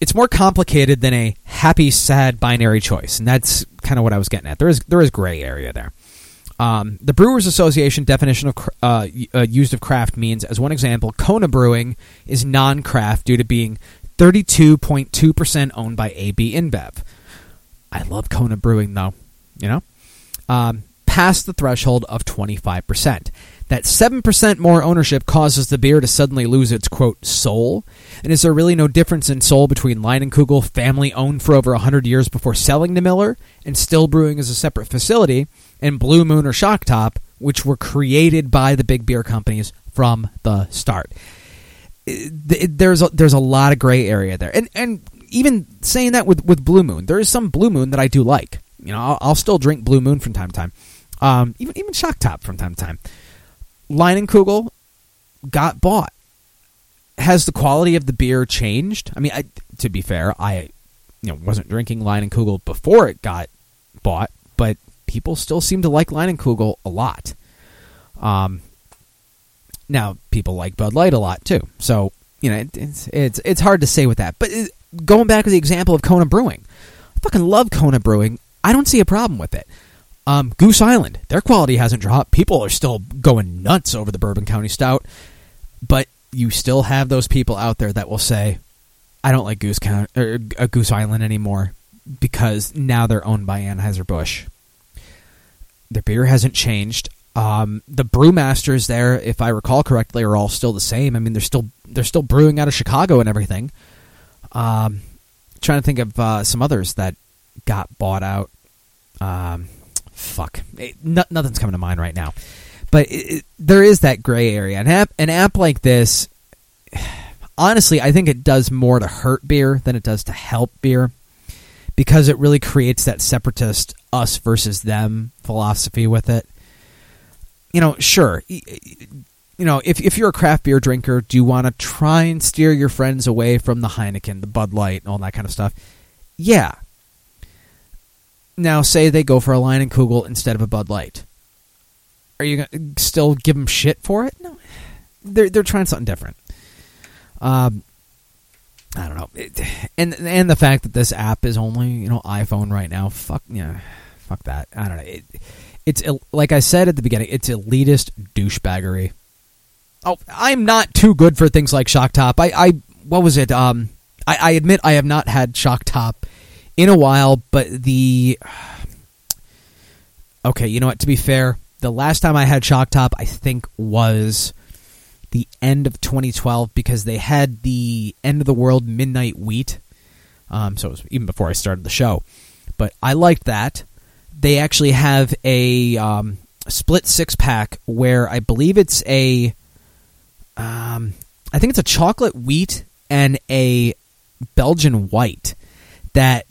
It's more complicated than a happy, sad binary choice, and that's kind of what I was getting at. There is there is gray area there. Um, the Brewers Association definition of uh, uh, used of craft means, as one example, Kona Brewing is non-craft due to being 32.2% owned by AB InBev. I love Kona Brewing, though. You know? Um, past the threshold of 25%. That 7% more ownership causes the beer to suddenly lose its, quote, soul. And is there really no difference in soul between Leinenkugel, family owned for over 100 years before selling to Miller, and still brewing as a separate facility, and Blue Moon or Shock Top, which were created by the big beer companies from the start? there's a, there's a lot of gray area there, and and even saying that with with Blue Moon, there is some Blue Moon that I do like. You know, I'll, I'll still drink Blue Moon from time to time, um, even even Shock Top from time to time. Leinenkugel got bought. Has the quality of the beer changed? I mean, I, to be fair, I you know wasn't drinking Leinenkugel before it got bought, but people still seem to like Leinenkugel a lot. Um, now, people like Bud Light a lot too, so you know it, it's it's it's hard to say with that. But it, going back to the example of Kona Brewing, I fucking love Kona Brewing. I don't see a problem with it. Um, Goose Island, their quality hasn't dropped. People are still going nuts over the Bourbon County Stout, but you still have those people out there that will say, "I don't like Goose County, or, uh, Goose Island anymore because now they're owned by Anheuser Busch. Their beer hasn't changed. Um, the brewmasters there, if I recall correctly, are all still the same. I mean, they're still they're still brewing out of Chicago and everything. Um, trying to think of uh, some others that got bought out. Um, fuck, it, no, nothing's coming to mind right now. But it, it, there is that gray area. An app, an app like this, honestly, I think it does more to hurt beer than it does to help beer, because it really creates that separatist us versus them philosophy with it you know, sure, you know, if if you're a craft beer drinker, do you want to try and steer your friends away from the Heineken, the Bud Light, and all that kind of stuff? Yeah. Now, say they go for a Leinenkugel instead of a Bud Light. Are you gonna still give them shit for it? No, they're they're trying something different. Um, I don't know, it, and and the fact that this app is only you know iPhone right now, fuck yeah, fuck that. I don't know. It, it's like I said at the beginning, it's elitist douchebaggery. Oh, I'm not too good for things like Shock Top. I, I what was it? Um, I, I admit I have not had Shock Top in a while, but the okay, you know what? To be fair, the last time I had Shock Top, I think was the end of 2012 because they had the end of the world midnight wheat. Um, so it was even before I started the show, but I liked that. They actually have a um, split six pack where I believe it's a, um, I think it's a chocolate wheat and a Belgian white that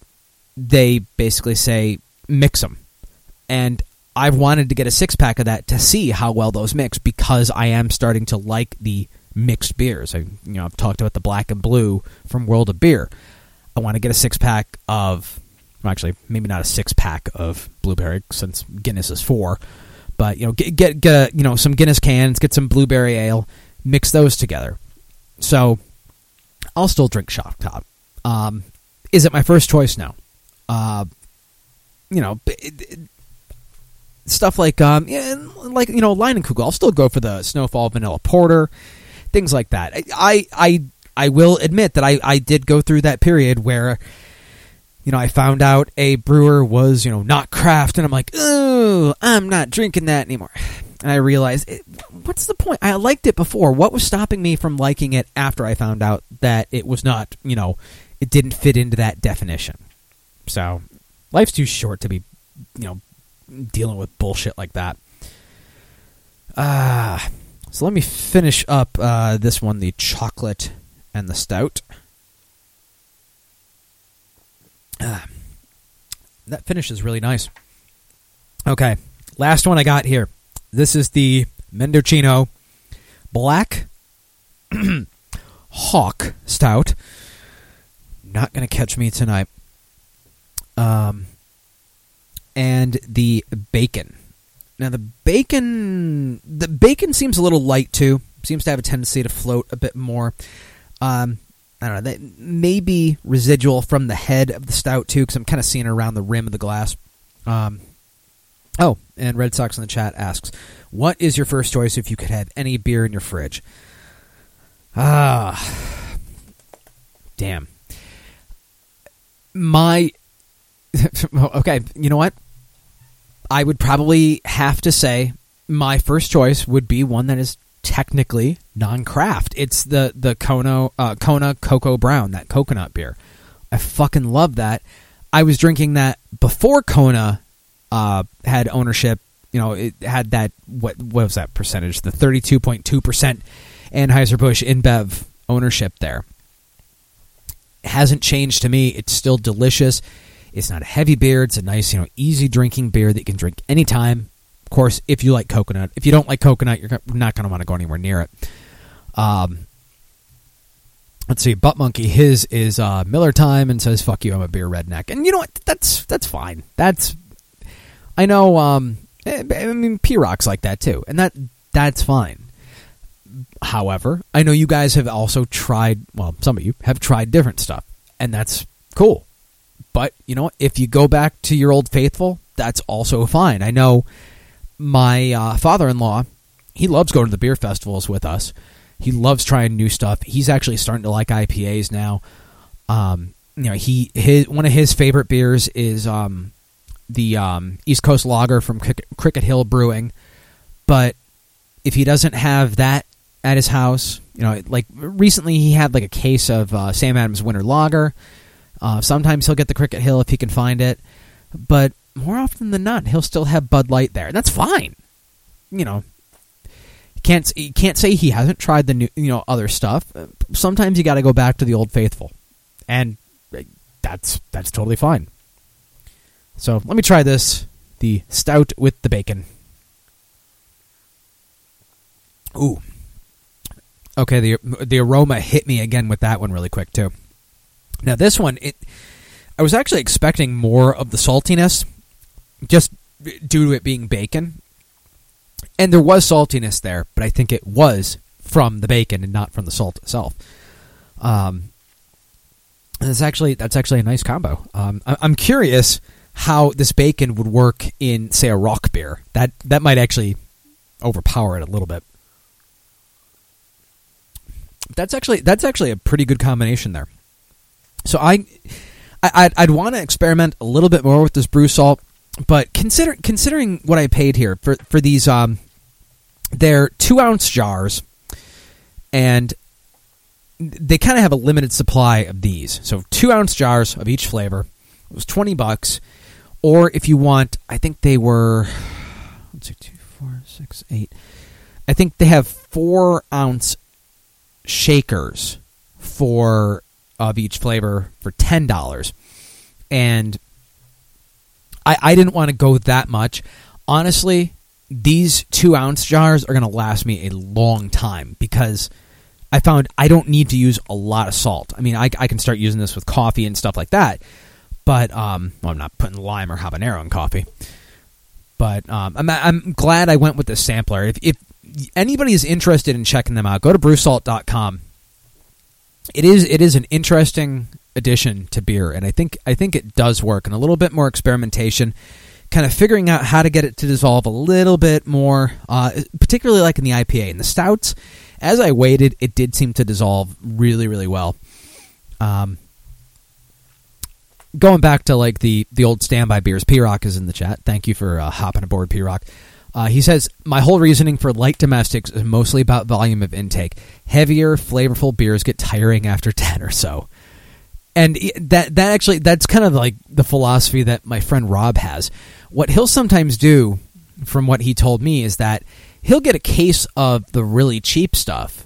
they basically say mix them, and I've wanted to get a six pack of that to see how well those mix because I am starting to like the mixed beers. I you know I've talked about the black and blue from World of Beer. I want to get a six pack of well, actually maybe not a six pack of blueberry since Guinness is four, but you know get get, get you know some Guinness cans, get some blueberry ale, mix those together. So I'll still drink Shock Top. Um, is it my first choice? No. Uh, you know, it, it, stuff like um, yeah, like you know, Leinenkugel. I'll still go for the Snowfall Vanilla Porter, things like that. I I I will admit that I I did go through that period where. You know, I found out a brewer was, you know, not craft, and I'm like, oh, I'm not drinking that anymore. And I realized, what's the point? I liked it before. What was stopping me from liking it after I found out that it was not, you know, it didn't fit into that definition? So, life's too short to be, you know, dealing with bullshit like that. Ah, uh, so let me finish up uh, this one: the chocolate and the stout. Ah, that finish is really nice. Okay, last one I got here. This is the Mendocino Black Hawk Stout. Not going to catch me tonight. Um, and the bacon. Now the bacon, the bacon seems a little light too. Seems to have a tendency to float a bit more. Um, I don't know. That may be residual from the head of the stout too, because I'm kind of seeing it around the rim of the glass. Um, oh, and Red Sox in the chat asks, "What is your first choice if you could have any beer in your fridge?" Ah, damn. My okay, you know what? I would probably have to say my first choice would be one that is technically non-craft. It's the the Kona uh, Kona Koko Brown, that coconut beer. I fucking love that. I was drinking that before Kona uh, had ownership. You know, it had that what what was that percentage? The thirty two point two percent Anheuser Busch InBev ownership there. It hasn't changed to me. It's still delicious. It's not a heavy beer. It's a nice, you know, easy drinking beer that you can drink anytime. Of course, if you like coconut. If you don't like coconut, you're not going to want to go anywhere near it. Um, let's see. Butt Monkey, his is uh, Miller Time and says, "Fuck you, I'm a beer redneck." And you know what? That's that's fine. That's I know. Um, I mean, P Rock's like that too, and that that's fine. However, I know you guys have also tried. Well, some of you have tried different stuff, and that's cool. But, you know, if you go back to your old faithful, that's also fine. I know my uh, father in law, he loves going to the beer festivals with us. He loves trying new stuff. He's actually starting to like IPAs now. Um, you know, he his one of his favorite beers is um, the um, East Coast Lager from Cricket Hill Brewing. But if he doesn't have that at his house, you know, like recently he had like a case of uh, Sam Adams Winter Lager. Uh, sometimes he'll get the Cricket Hill if he can find it, but more often than not, he'll still have Bud Light there, and that's fine. You know, can't can't say he hasn't tried the new, you know, other stuff. Sometimes you got to go back to the old faithful, and that's that's totally fine. So let me try this: the stout with the bacon. Ooh, Okay, the the aroma hit me again with that one really quick too. Now this one, it I was actually expecting more of the saltiness, just due to it being bacon, and there was saltiness there, but I think it was from the bacon and not from the salt itself. Um, that's actually that's actually a nice combo. Um, I, I'm curious how this bacon would work in, say, a rauchbier. That that might actually overpower it a little bit. That's actually that's actually a pretty good combination there. So I, I I'd, I'd want to experiment a little bit more with this brew salt, but consider considering what I paid here for for these um, they're two ounce jars, and they kind of have a limited supply of these. So two ounce jars of each flavor. It was twenty bucks, or if you want, I think they were. Let's see, two, four, six, eight. I think they have four ounce shakers for of each flavor for ten dollars, and I I didn't want to go that much. Honestly, these two ounce jars are going to last me a long time because I found I don't need to use a lot of salt. I mean, I, I can start using this with coffee and stuff like that, but um, well, I'm not putting lime or habanero in coffee. But um, I'm I'm glad I went with this sampler. If, if anybody is interested in checking them out, go to brewsalt.com. It is it is an interesting addition to beer, and I think I think it does work. And a little bit more experimentation, kind of figuring out how to get it to dissolve a little bit more, uh, particularly like in the IPA and the stouts. As I waited, it did seem to dissolve really really well. Um, going back to like the the old standby beers, P Rock is in the chat. Thank you for uh, hopping aboard, P Rock. Uh, he says, My whole reasoning for light domestics is mostly about volume of intake. Heavier, flavorful beers get tiring after 10 or so. And that, that actually, that's kind of like the philosophy that my friend Rob has. What he'll sometimes do, from what he told me, is that he'll get a case of the really cheap stuff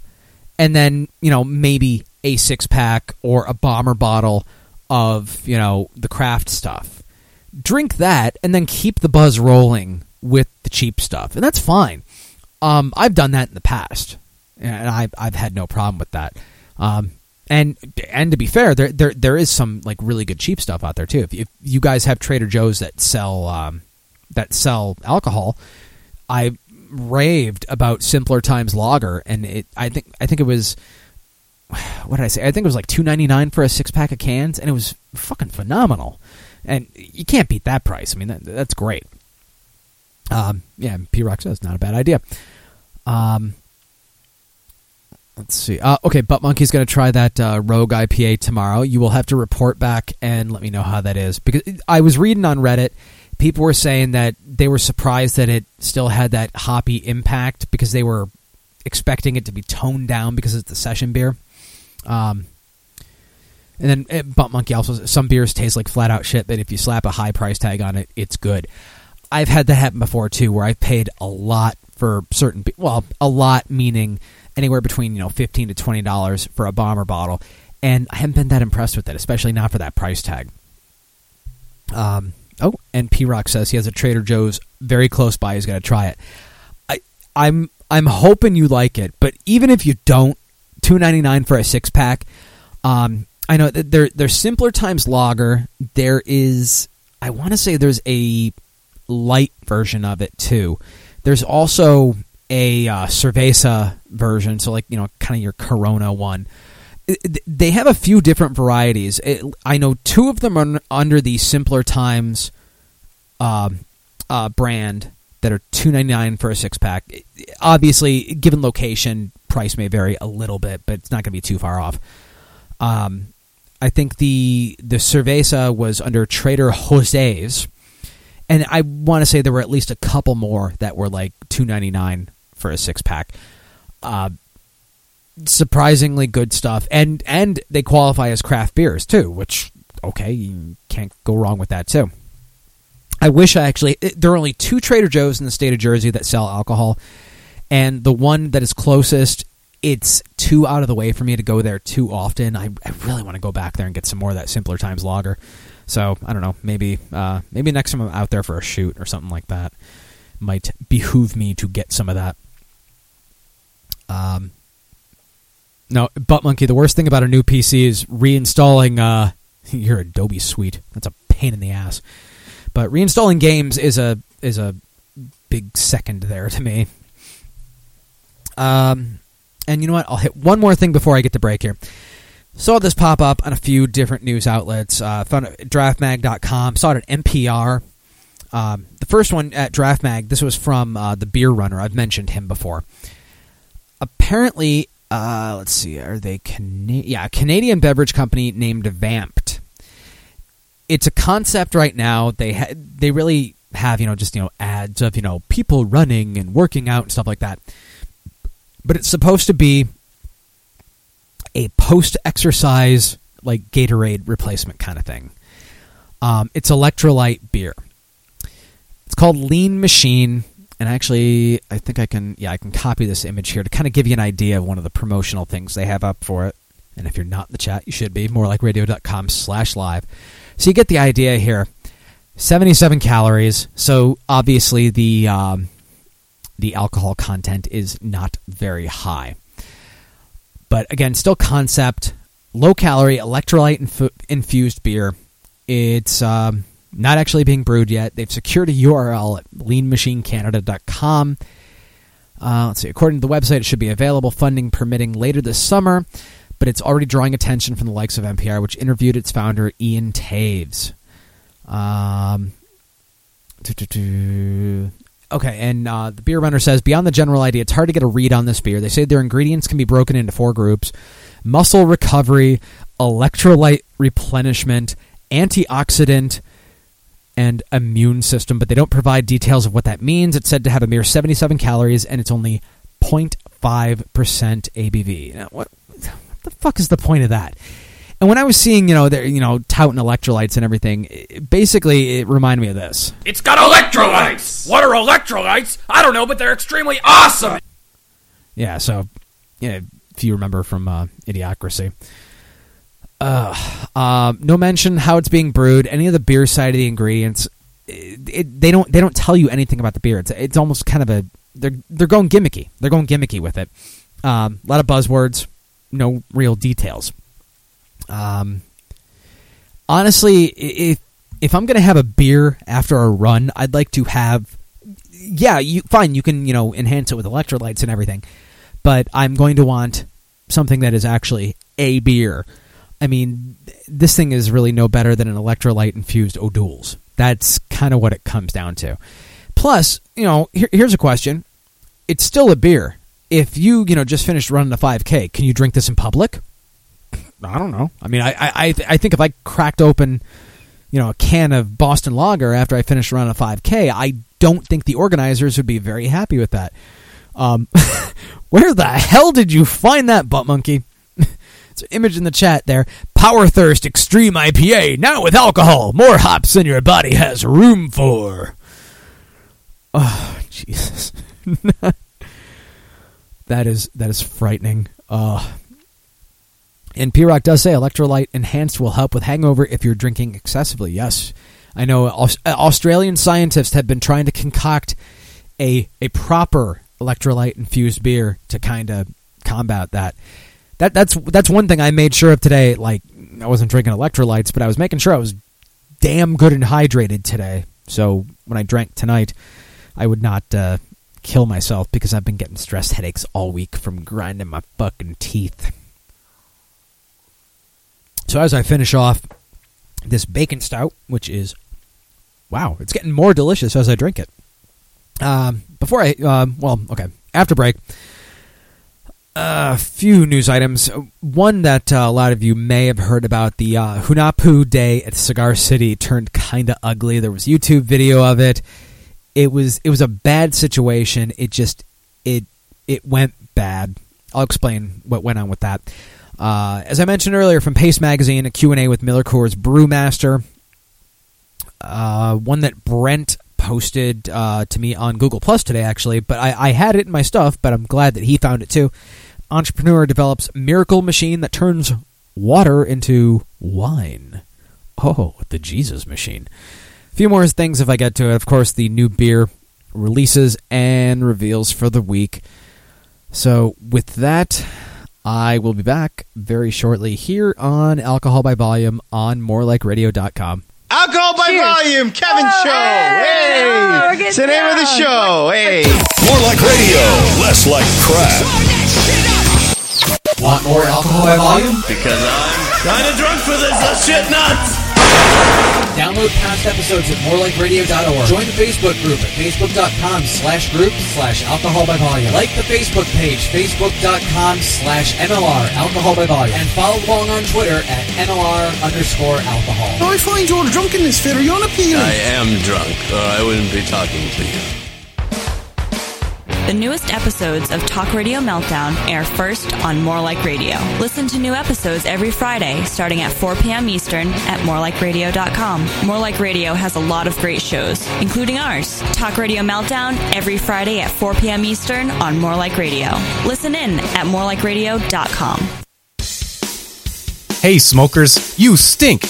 and then, you know, maybe a six pack or a bomber bottle of, you know, the craft stuff. Drink that and then keep the buzz rolling with the cheap stuff, and that's fine. Um, I've done that in the past, and I've I've had no problem with that. Um, and and to be fair, there there there is some like really good cheap stuff out there too. If, if you guys have Trader Joe's that sell um, that sell alcohol, I raved about Simpler Times Lager, and it I think I think it was what did I say? I think it was like two ninety nine for a six pack of cans, and it was fucking phenomenal. And you can't beat that price. I mean, that, that's great. Um, yeah, P Rock says not a bad idea. Um, let's see. Uh, okay, Butt Monkey's going to try that uh, Rogue IPA tomorrow. You will have to report back and let me know how that is because I was reading on Reddit. People were saying that they were surprised that it still had that hoppy impact because they were expecting it to be toned down because it's the session beer. Um, and then eh, Butt Monkey also some beers taste like flat out shit, but if you slap a high price tag on it, it's good. I've had that happen before too, where I've paid a lot for certain. Well, a lot meaning anywhere between you know fifteen to twenty dollars for a bomber bottle, and I haven't been that impressed with it, especially not for that price tag. Um. Oh, and P Rock says he has a Trader Joe's very close by. He's going to try it. I I'm I'm hoping you like it, but even if you don't, two ninety nine for a six pack. Um, I know that there there's simpler times lager. There is I want to say there's a light version of it too. There's also a uh, Cerveza version, so like you know, kind of your Corona one. They have a few different varieties. It, I know two of them are under the Simpler Times uh, uh, brand that are two ninety nine for a six pack. Obviously, given location, price may vary a little bit, but it's not going to be too far off. Um, I think the the Cerveza was under Trader Jose's and I want to say there were at least a couple more that were like two ninety nine for a six pack. Uh, surprisingly good stuff, and and they qualify as craft beers too, which okay, you can't go wrong with that too. I wish I actually there are only two Trader Joe's in the state of Jersey that sell alcohol, and the one that is closest. It's too out of the way for me to go there too often. I, I really want to go back there and get some more of that Simpler Times lager. So I don't know. Maybe uh, maybe next time I'm out there for a shoot or something like that, might behoove me to get some of that. Um, No, butt monkey. The worst thing about a new PC is reinstalling uh, your Adobe Suite. That's a pain in the ass. But reinstalling games is a is a big second there to me. Um, and you know what? I'll hit one more thing before I get to break here. Saw this pop up on a few different news outlets. Uh, found it at draftmag.com. Saw it at NPR. Um, the first one at DraftMag, this was from uh, the Beer Runner. I've mentioned him before. Apparently, uh, let's see, are they Cana- yeah, a Canadian beverage company named Vamped. It's a concept right now. They ha- they really have you know just you know ads of you know people running and working out and stuff like that. But it's supposed to be a post exercise like Gatorade replacement kind of thing. Um, it's electrolyte beer. It's called Lean Machine, and actually, I think I can yeah I can copy this image here to kind of give you an idea of one of the promotional things they have up for it. And if you're not in the chat, you should be more like radio.com slash live. So you get the idea here. 77 calories. So obviously the um, the alcohol content is not very high. But again, still concept, low calorie, electrolyte inf- infused beer. It's um, not actually being brewed yet. They've secured a URL at leanmachinecanada.com. Uh, let's see. According to the website, it should be available, funding permitting, later this summer. But it's already drawing attention from the likes of NPR, which interviewed its founder Ian Taves. Um, okay, and uh, the beer runner says beyond the general idea, it's hard to get a read on this beer. They say their ingredients can be broken into four groups: muscle recovery, electrolyte replenishment, antioxidant, and immune system. But they don't provide details of what that means. It's said to have a mere 77 calories, and it's only 0.5 percent ABV. Now, what, what the fuck is the point of that? And when I was seeing, you know, they're, you know, touting electrolytes and everything, it, basically it reminded me of this. It's got electrolytes. What are electrolytes? I don't know, but they're extremely awesome. Yeah, so yeah, if you remember from uh, Idiocracy. Uh, uh, no mention how it's being brewed, any of the beer side of the ingredients. It, it, they don't they don't tell you anything about the beer. It's it's almost kind of a they're they're going gimmicky. They're going gimmicky with it. Um, a lot of buzzwords, no real details. Um, honestly, if if I'm gonna have a beer after a run, I'd like to have. Yeah, you fine. You can you know enhance it with electrolytes and everything, but I'm going to want something that is actually a beer. I mean, this thing is really no better than an electrolyte infused O'Doul's. That's kind of what it comes down to. Plus, you know, here, here's a question: It's still a beer. If you you know just finished running a 5K, can you drink this in public? I don't know. I mean, I I I think if I cracked open, you know, a can of Boston Lager after I finished running a 5K, I don't think the organizers would be very happy with that. Um, where the hell did you find that butt monkey? it's an image in the chat there. Power Thirst Extreme IPA now with alcohol, more hops than your body has room for. Oh Jesus, that is that is frightening. Uh, and P Rock does say electrolyte enhanced will help with hangover if you're drinking excessively. Yes, I know Australian scientists have been trying to concoct a a proper electrolyte infused beer to kind of combat that. That that's that's one thing I made sure of today. Like I wasn't drinking electrolytes, but I was making sure I was damn good and hydrated today. So when I drank tonight, I would not uh, kill myself because I've been getting stress headaches all week from grinding my fucking teeth. So as I finish off this bacon stout, which is wow, it's getting more delicious as I drink it. Um, before I, um, well, okay, after break, a few news items. One that uh, a lot of you may have heard about the uh, Hunahpu Day at Cigar City turned kind of ugly. There was YouTube video of it. It was it was a bad situation. It just it it went bad. I'll explain what went on with that. Uh, as I mentioned earlier, from Paste Magazine, a Q&A with Miller Coors Brewmaster. Uh, one that Brent posted uh, to me on Google Plus today, actually, but I, I, had it in my stuff, but I'm glad that he found it too. Entrepreneur develops miracle machine that turns water into wine. Oh, the Jesus machine. A few more things if I get to it. Of course, the new beer releases and reveals for the week. So, with that, I will be back very shortly here on Alcohol by Volume on morelikeradio.com. Alcohol by Cheers. volume, Kevin Oh, Show. hey! Hey, We're it's the name of the show. Hey, More like radio, less like crap. Want more alcohol by volume? Because I'm kind of drunk for this uh, shit nuts. Download past episodes at morelikeradio.org. Join the Facebook group at facebook.com slash group slash alcohol by volume. Like the Facebook page, facebook.com slash MLR alcohol by volume. And follow along on Twitter at MLR underscore alcohol. Oh, I find you're drunk in this fit. Are you unappealing? I am drunk, or I wouldn't be talking to you. The newest episodes of Talk Radio Meltdown air first on More Like Radio. Listen to new episodes every Friday starting at 4 p.m. Eastern at morelikeradio.com. More Like Radio has a lot of great shows, including ours. Talk Radio Meltdown every Friday at 4 p.m. Eastern on More Like Radio. Listen in at morelikeradio.com. Hey, smokers, you stink!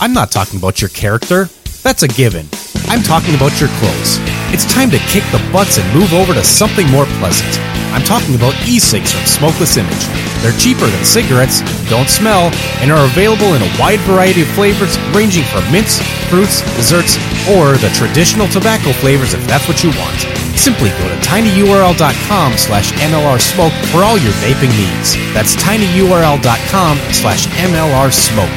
I'm not talking about your character. That's a given. I'm talking about your clothes. It's time to kick the butts and move over to something more pleasant. I'm talking about e-cigs from Smokeless Image. They're cheaper than cigarettes, don't smell, and are available in a wide variety of flavors ranging from mints, fruits, desserts, or the traditional tobacco flavors if that's what you want. Simply go to tinyurl.com slash mlrsmoke for all your vaping needs. That's tinyurl.com slash mlrsmoke.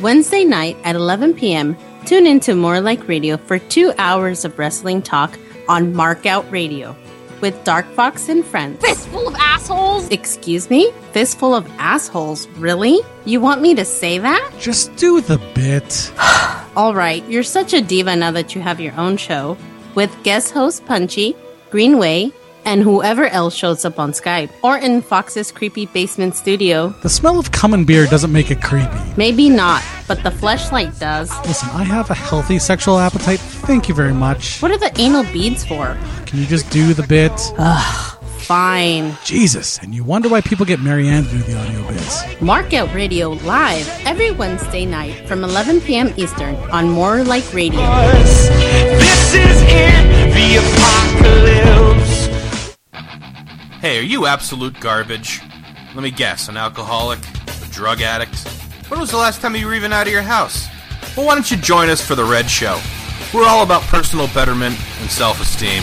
Wednesday night at 11 p.m., tune into More Like Radio for two hours of wrestling talk on Markout Radio with Dark Fox and friends. Fistful of assholes! Excuse me? Fistful of assholes? Really? You want me to say that? Just do the bit. All right, you're such a diva now that you have your own show with guest host Punchy, Greenway, and whoever else shows up on Skype or in Fox's creepy basement studio. The smell of cum and beer doesn't make it creepy. Maybe not, but the fleshlight does. Listen, I have a healthy sexual appetite. Thank you very much. What are the anal beads for? Can you just do the bit? Ugh, fine. Jesus, and you wonder why people get Marianne to do the audio bits. Mark Markout Radio live every Wednesday night from 11 p.m. Eastern on More Like Radio. This is it, the apocalypse. Hey, are you absolute garbage? Let me guess, an alcoholic? A drug addict? When was the last time you were even out of your house? Well, why don't you join us for the Red Show? We're all about personal betterment and self esteem.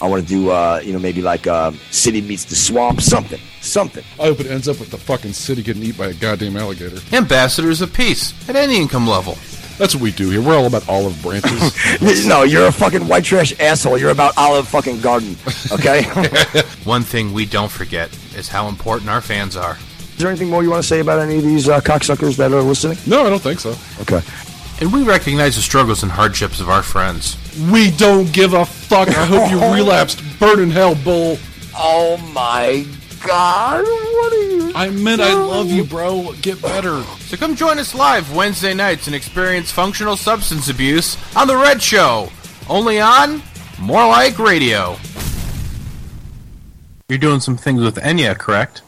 I want to do, uh, you know, maybe like uh, City Meets the Swamp, something, something. I hope it ends up with the fucking city getting eaten by a goddamn alligator. Ambassadors of peace at any income level. That's what we do here. We're all about olive branches. no, you're a fucking white trash asshole. You're about Olive fucking Garden, okay? One thing we don't forget is how important our fans are. Is there anything more you want to say about any of these uh, cocksuckers that are listening? No, I don't think so. Okay. And we recognize the struggles and hardships of our friends. We don't give a fuck. I hope you relapsed. Burn in hell, bull. Oh my god, what are you? I meant I love you, bro. Get better. So come join us live Wednesday nights and experience functional substance abuse on The Red Show. Only on More Like Radio. You're doing some things with Enya, correct?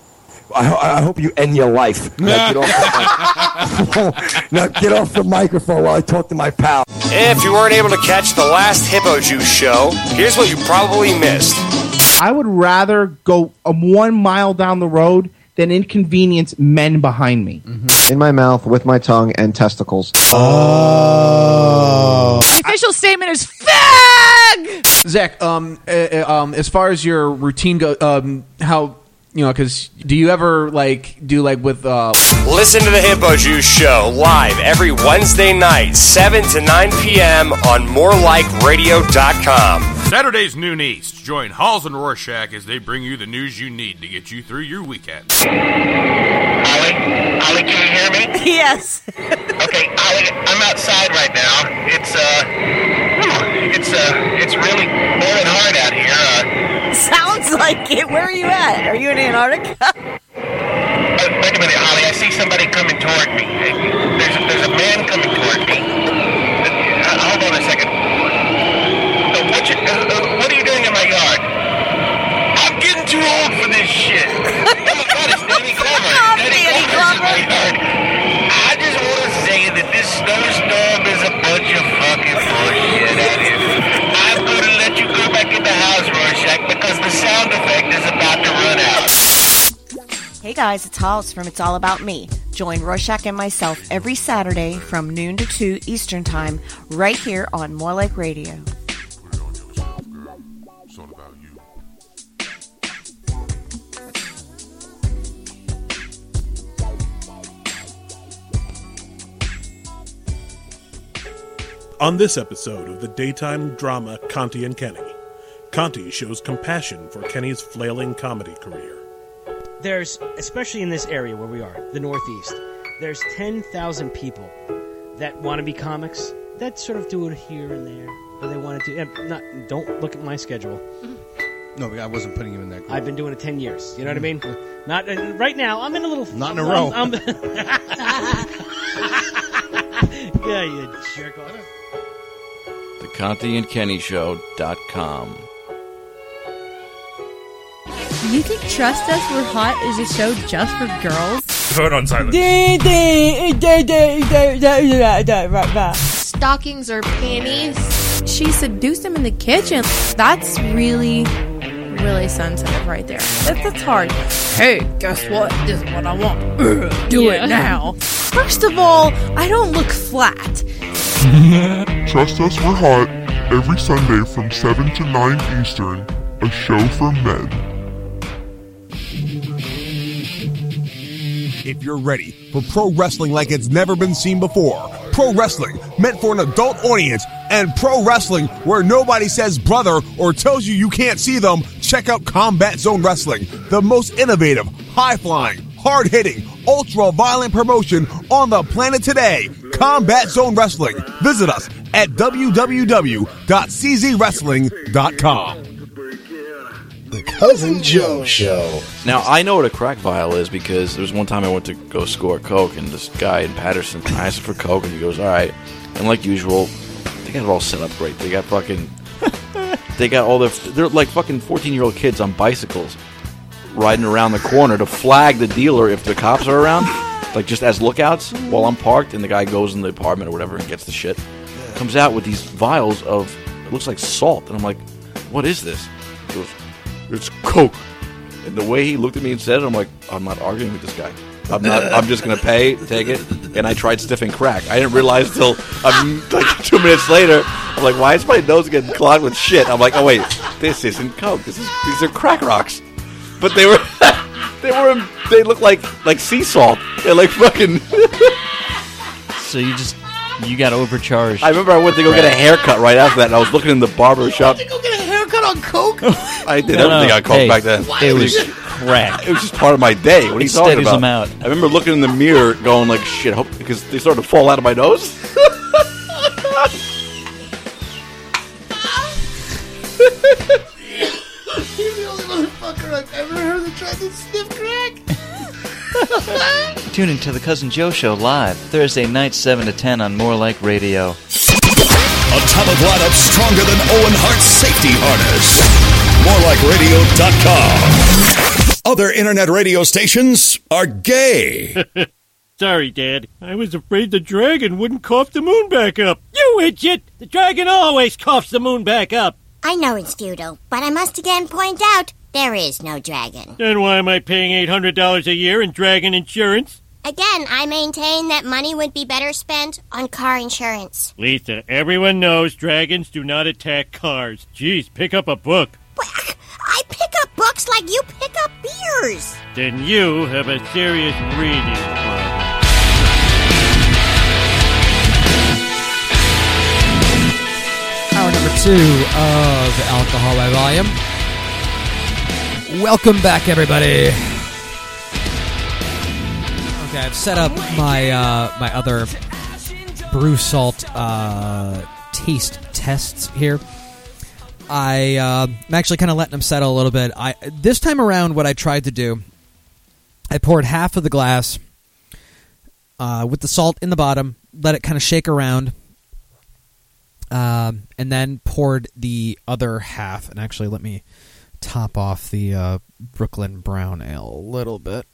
I, I hope you end your life. Now get, off the, now get off the microphone while I talk to my pal. If you weren't able to catch the last Hippo Juice show, here's what you probably missed. I would rather go um, one mile down the road than inconvenience men behind me. In my mouth with my tongue and testicles. The official statement is fag. Zach, um, uh, um, as far as your routine go, um, how you know, because do you ever like do like with uh, Listen to the Hippo Juice show live every Wednesday night, 7 to 9 p.m. on morelikeradio.com. Saturday's Noon East. Join Halls and Rorschach as they bring you the news you need to get you through your weekend. Ollie, can you hear me? Yes. okay, Ollie, I'm outside right now. It's uh, it's uh, it's really boiling hard out here. Uh, Sounds like it. Where are you at? Are you in Antarctica? wait a minute, Ollie. I see somebody coming toward me. There's there's a man coming toward me. Uh, hold on a second. Uh, what, you, uh, what are you doing in my yard? I'm getting too old for this shit. oh my God, it's Danny Glover. Danny, Glover's in my yard. I just want to say that this snowstorm is a bunch of fucking bullshit. Sound effect is about to run out. Hey guys, it's Hollis from It's All About Me. Join Rorschach and myself every Saturday from noon to 2 Eastern Time right here on More Like Radio. On this episode of the daytime drama Conti and Kenny, Conti shows compassion for Kenny's flailing comedy career. There's, especially in this area where we are, the Northeast, there's 10,000 people that want to be comics that sort of do it here and there, but they want to do. eh, Not, don't look at my schedule. No, I wasn't putting you in that group. I've been doing it 10 years. You know what I mean? Not uh, right now. I'm in a little. Not in a I'm- row. I'm- yeah, you jerk off. The Conti and Kenny Show.com. You think trust us. We're hot is a show just for girls. Put on silent. Stockings or panties. She seduced him in the kitchen. That's really, really sensitive right there. That, that's hard. Hey, guess what? This is what I want. Ugh, do Yeah. it now. First of all, I don't look flat. Trust us, we're hot. Every Sunday from 7 to 9 Eastern, a show for men. If you're ready for pro wrestling like it's never been seen before, pro wrestling meant for an adult audience, and pro wrestling where nobody says brother or tells you you can't see them, check out Combat Zone Wrestling, the most innovative, high flying, hard hitting, ultra violent promotion on the planet today. Combat Zone Wrestling. Visit us at www.czwrestling.com. Cousin Joe Show. Now I know what a crack vial is because there was one time I went to go score coke, and this guy in Patterson I asked for coke, and he goes, "All right." And like usual, they got it all set up great. They got fucking, they got all their, they're like fucking fourteen year old kids on bicycles riding around the corner to flag the dealer if the cops are around, like just as lookouts while I'm parked, and the guy goes in the apartment or whatever and gets the shit. Comes out with these vials of it looks like salt, and I'm like, "What is this?" "It's coke." And the way he looked at me and said it, I'm like, I'm not arguing with this guy. I'm not. I'm just gonna pay, take it. And I tried sniffing crack. I didn't realize till um, like two minutes later. I'm like, why is my nose getting clogged with shit? I'm like, oh wait, this isn't coke. This is these are crack rocks. But they were, they were, they look like like sea salt. They're like fucking. So you just you got overcharged. I remember I went to go get a haircut right after that, and I was looking in the barber shop. On coke. I did No, everything no, on coke hey, back then. it was crack. It was just part of my day. What are It you talking steadies about? them out. I remember looking in the mirror, going like, "Shit," I hope because they started to fall out of my nose. You're the only motherfucker I've ever heard that tried to sniff crack. Tune into the Cousin Joe Show live Thursday night, seven to ten on More Like Radio. Atomic lineup stronger than Owen Hart's safety harness. Morelikeradio.com. Other internet radio stations are gay. Sorry, Dad. I was afraid the dragon wouldn't cough the moon back up. You idiot! The dragon always coughs the moon back up. I know it's futile, but I must again point out there is no dragon. Then why am I paying $800 a year in dragon insurance? Again, I maintain that money would be better spent on car insurance. Lisa, everyone knows dragons do not attack cars. Jeez, pick up a book. I pick up books like you pick up beers. Then you have a serious reading problem. Hour number two of Alcohol by Volume. Welcome back, everybody. Okay, I've set up my uh, my other brew salt uh, taste tests here. I uh, I'm actually kind of letting them settle a little bit. I this time around, what I tried to do, I poured half of the glass uh, with the salt in the bottom, let it kind of shake around, um, and then poured the other half. And actually, let me top off the uh, Brooklyn Brown Ale a little bit.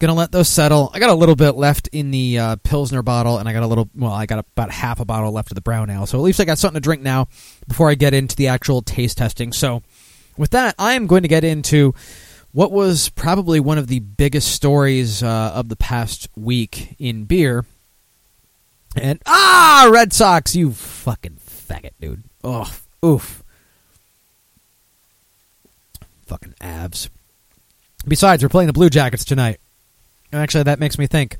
Gonna let those settle. I got a little bit left in the uh, Pilsner bottle, and I got a little. Well, I got about half a bottle left of the brown ale. So at least I got something to drink now before I get into the actual taste testing. So with that, I am going to get into what was probably one of the biggest stories uh, of the past week in beer. And ah, Red Sox, you fucking faggot, dude. Oh, oof. Fucking abs. Besides, we're playing the Blue Jackets tonight. Actually, that makes me think.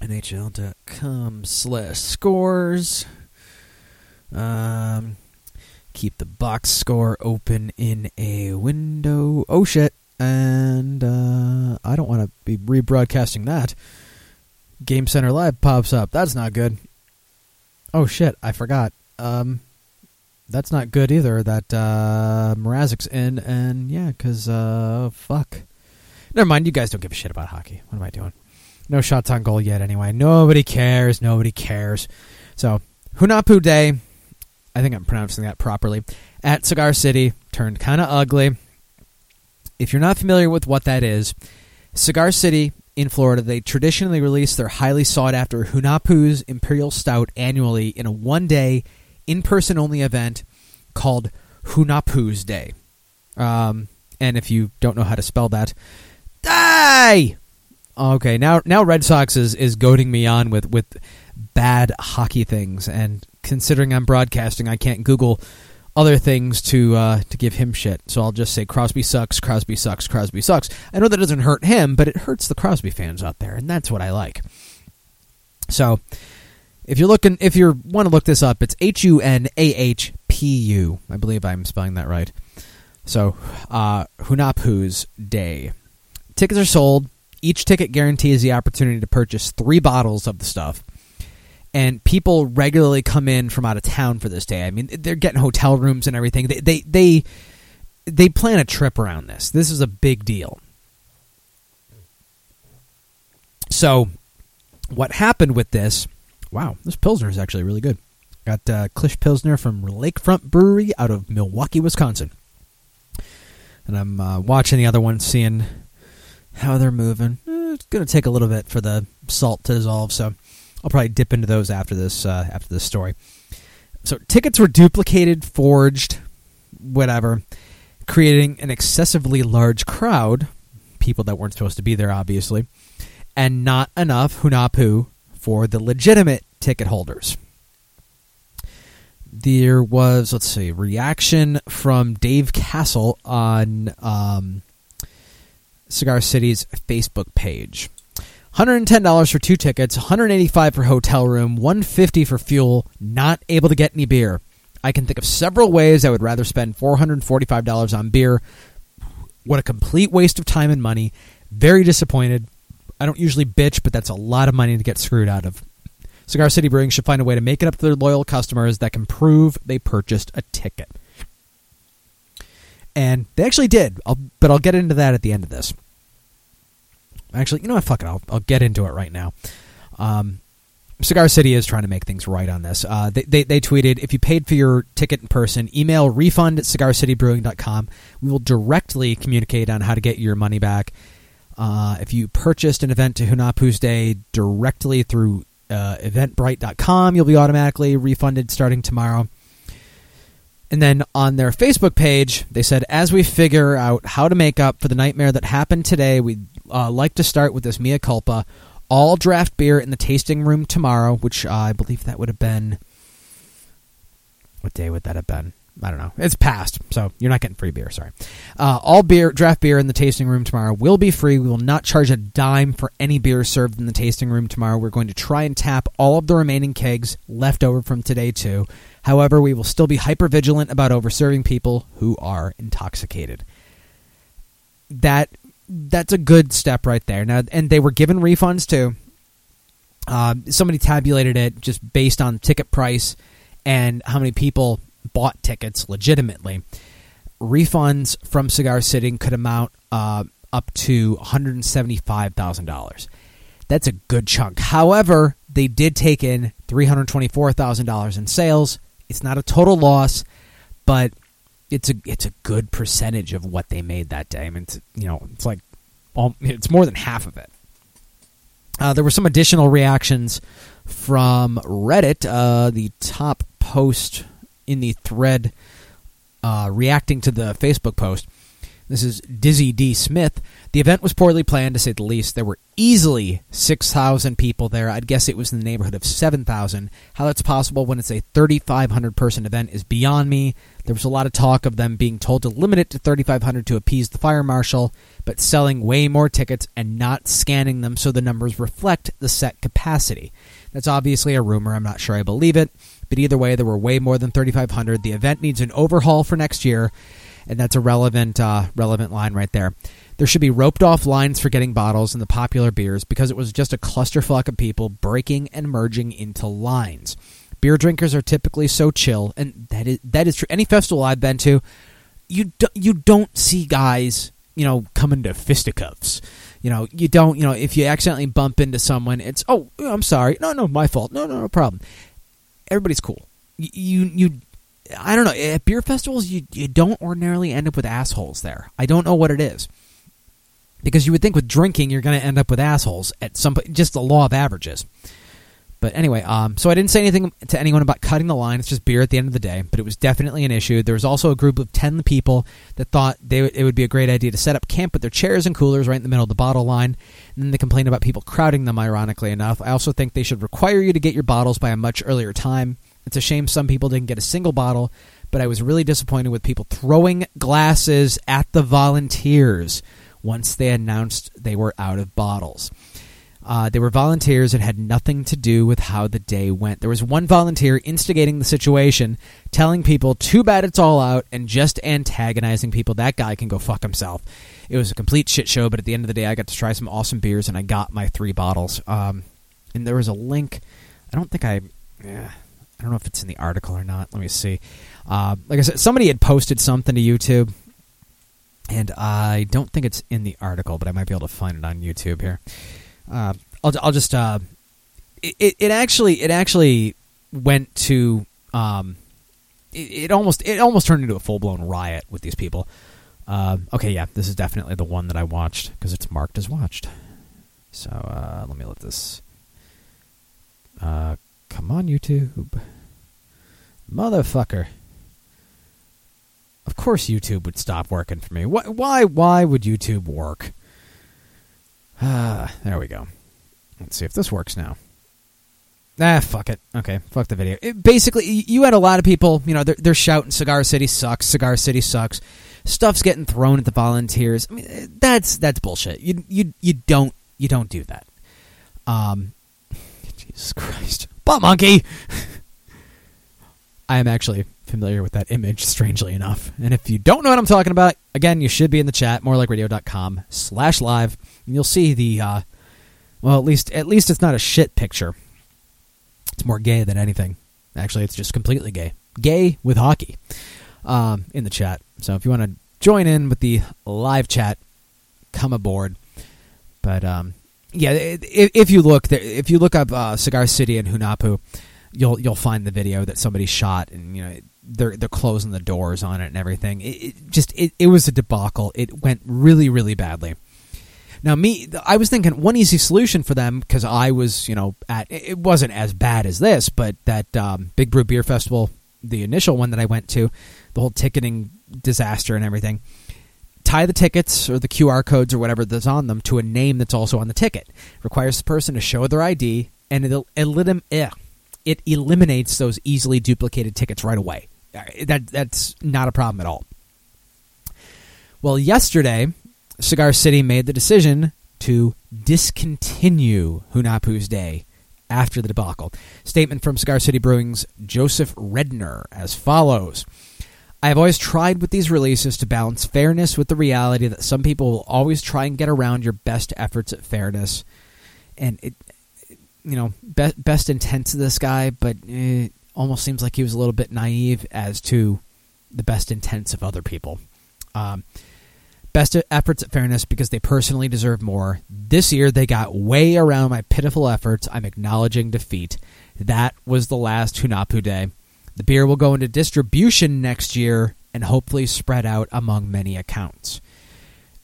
NHL.com slash scores. Um, keep the box score open in a window. Oh shit! And uh, I don't want to be rebroadcasting that. Game Center Live pops up. That's not good. Oh shit! I forgot. Um, that's not good either. That uh, Mrazek's in, and yeah, because uh, fuck. Never mind. You guys don't give a shit about hockey. What am I doing? No shots on goal yet. Anyway, nobody cares. Nobody cares. So Hunahpu Day. I think I'm pronouncing that properly. At Cigar City turned kind of ugly. If you're not familiar with what that is, Cigar City in Florida, they traditionally release their highly sought after Hunahpu's Imperial Stout annually in a one day, in person only event called Hunahpu's Day. Um, and if you don't know how to spell that, die! Okay, now now Red Sox is, is goading me on with, with bad hockey things, and considering I'm broadcasting, I can't Google other things to uh, to give him shit. So I'll just say Crosby sucks, Crosby sucks, Crosby sucks. I know that doesn't hurt him, but it hurts the Crosby fans out there, and that's what I like. So if you're looking, if you want to look this up, it's H U N A H P U. I believe I'm spelling that right. So uh, Hunahpu's Day. Tickets are sold. Each ticket guarantees the opportunity to purchase three bottles of the stuff and people regularly come in from out of town for this day. I mean, they're getting hotel rooms and everything. They they they, they plan a trip around this. This is a big deal. So, what happened with this? Wow, this Pilsner is actually really good. Got uh, Klisch Pilsner from Lakefront Brewery out of Milwaukee, Wisconsin. And I'm uh, watching the other one, seeing how they're moving. Eh, it's going to take a little bit for the salt to dissolve, so I'll probably dip into those after this uh, after this story. So tickets were duplicated, forged, whatever, creating an excessively large crowd, people that weren't supposed to be there, obviously, and not enough hunahpu for the legitimate ticket holders. There was, let's see, reaction from Dave Castle on um, Cigar City's Facebook page. $110 for two tickets, 185 for hotel room, 150 for fuel, not able to get any beer. I can think of several ways I would rather spend $445 on beer. What a complete waste of time and money. Very disappointed. I don't usually bitch, but that's a lot of money to get screwed out of. Cigar City Brewing should find a way to make it up to their loyal customers that can prove they purchased a ticket. And they actually did, but I'll get into that at the end of this. Actually, you know what? Fuck it. I'll, I'll get into it right now. Um, Cigar City is trying to make things right on this. Uh, they, they, they, tweeted if you paid for your ticket in person, email refund at cigarcitybrewing.com. We will directly communicate on how to get your money back. Uh, if you purchased an event to Hunahpu's Day directly through uh, eventbrite.com, you'll be automatically refunded starting tomorrow. And then on their Facebook page, they said, as we figure out how to make up for the nightmare that happened today, we'd uh, like to start with this mea culpa. All draft beer in the tasting room tomorrow, which uh, I believe that would have been. What day would that have been? I don't know. It's past, so you're not getting free beer. Sorry. Uh, all beer, draft beer in the tasting room tomorrow will be free. We will not charge a dime for any beer served in the tasting room tomorrow. We're going to try and tap all of the remaining kegs left over from today too. However, we will still be hyper vigilant about overserving people who are intoxicated. That that's a good step right there. Now, and they were given refunds too. Uh, somebody tabulated it just based on ticket price and how many people bought tickets legitimately. Refunds from Cigar City could amount uh, up to one hundred seventy-five thousand dollars. That's a good chunk. However, they did take in three hundred twenty-four thousand dollars in sales. It's not a total loss, but it's a it's a good percentage of what they made that day. I mean, it's, you know, it's like all, it's more than half of it. Uh, there were some additional reactions from Reddit. Uh, the top post in the thread uh, reacting to the Facebook post This is Dizzy D. Smith. The event was poorly planned, to say the least. There were easily 6,000 people there. I'd guess it was in the neighborhood of 7,000. How that's possible when it's a 3,500 person event is beyond me. There was a lot of talk of them being told to limit it to 3,500 to appease the fire marshal, but selling way more tickets and not scanning them so the numbers reflect the set capacity. That's obviously a rumor. I'm not sure I believe it. But either way, there were way more than 3,500. The event needs an overhaul for next year, and that's a relevant, uh, relevant line right there. There should be roped off lines for getting bottles and the popular beers because it was just a clusterfuck of people breaking and merging into lines. Beer drinkers are typically so chill, and that is that is true. Any festival I've been to, you do, you don't see guys, you know, coming to fisticuffs. You know, you don't. You know, if you accidentally bump into someone, it's oh, I'm sorry. No, no, my fault. No, no, no problem. Everybody's cool. You, you, I don't know. At beer festivals, you you don't ordinarily end up with assholes there. I don't know what it is. Because you would think with drinking, you're going to end up with assholes at some point. Just the law of averages. But anyway, um, so I didn't say anything to anyone about cutting the line. It's just beer at the end of the day. But it was definitely an issue. There was also a group of ten people that thought they it would be a great idea to set up camp with their chairs and coolers right in the middle of the bottle line. And then they complained about people crowding them. Ironically enough, I also think they should require you to get your bottles by a much earlier time. It's a shame some people didn't get a single bottle, but I was really disappointed with people throwing glasses at the volunteers once they announced they were out of bottles. Uh, they were volunteers and had nothing to do with how the day went. There was one volunteer instigating the situation, telling people, too bad it's all out, and just antagonizing people. That guy can go fuck himself. It was a complete shit show, but at the end of the day, I got to try some awesome beers, and I got my three bottles. Um, and there was a link. I don't think I. Yeah, I don't know if it's in the article or not. Let me see. Uh, like I said, somebody had posted something to YouTube, and I don't think it's in the article, but I might be able to find it on YouTube here. Uh, I'll, I'll just. Uh, it, it actually it actually went to. Um, it, it almost it almost turned into a full blown riot with these people. Uh, okay, yeah, this is definitely the one that I watched because it's marked as watched. So uh, let me let this. Uh, come on, YouTube, motherfucker. Of course, YouTube would stop working for me. Why? Why? Why would YouTube work? Ah, there we go. Let's see if this works now. Ah, fuck it. Okay, fuck the video. It, basically, you had a lot of people, you know, they're, they're shouting Cigar City sucks, Cigar City sucks. Stuff's getting thrown at the volunteers. I mean, that's that's bullshit. You you you don't you don't do that. Um, Jesus Christ, butt monkey. I am actually familiar with that image, strangely enough. And if you don't know what I'm talking about, again, you should be in the chat, morelikeradio.com slash live, and you'll see the, uh, well, at least at least it's not a shit picture. It's more gay than anything. Actually, it's just completely gay. Gay with hockey um, in the chat. So if you want to join in with the live chat, come aboard. But um, yeah, if, if you look, if you look up uh, Cigar City and Hunahpu, you'll you'll find the video that somebody shot, and you know they're they're closing the doors on it and everything. It, it just it, it was a debacle. It went really really badly. Now me, I was thinking one easy solution for them because I was you know at it wasn't as bad as this, but that um, Big Brew Beer Festival, the initial one that I went to, the whole ticketing disaster and everything. Tie the tickets or the QR codes or whatever that's on them to a name that's also on the ticket. requires the person to show their ID, and it'll, it'll, it eliminates those easily duplicated tickets right away. Uh, that that's not a problem at all. Well, yesterday, Cigar City made the decision to discontinue Hunahpu's Day after the debacle. Statement from Cigar City Brewing's Joseph Redner as follows. I have always tried with these releases to balance fairness with the reality that some people will always try and get around your best efforts at fairness. And it, you know, be, best intents of this guy, but it almost seems like he was a little bit naive as to the best intents of other people. Um, best efforts at fairness because they personally deserve more. This year they got way around my pitiful efforts. I'm acknowledging defeat. That was the last Hunahpu Day. The beer will go into distribution next year and hopefully spread out among many accounts.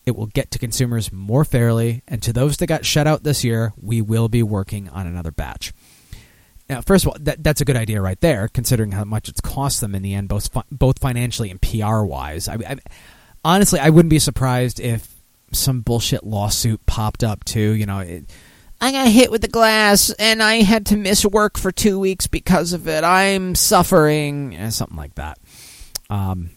It will get to consumers more fairly, and to those that got shut out this year, we will be working on another batch. Now, first of all, that, that's a good idea right there, considering how much it's cost them in the end, both fi- both financially and PR wise. I, I, honestly, I wouldn't be surprised if some bullshit lawsuit popped up too. You know, it, I got hit with the glass and I had to miss work for two weeks because of it. I'm suffering, eh, something like that. Um,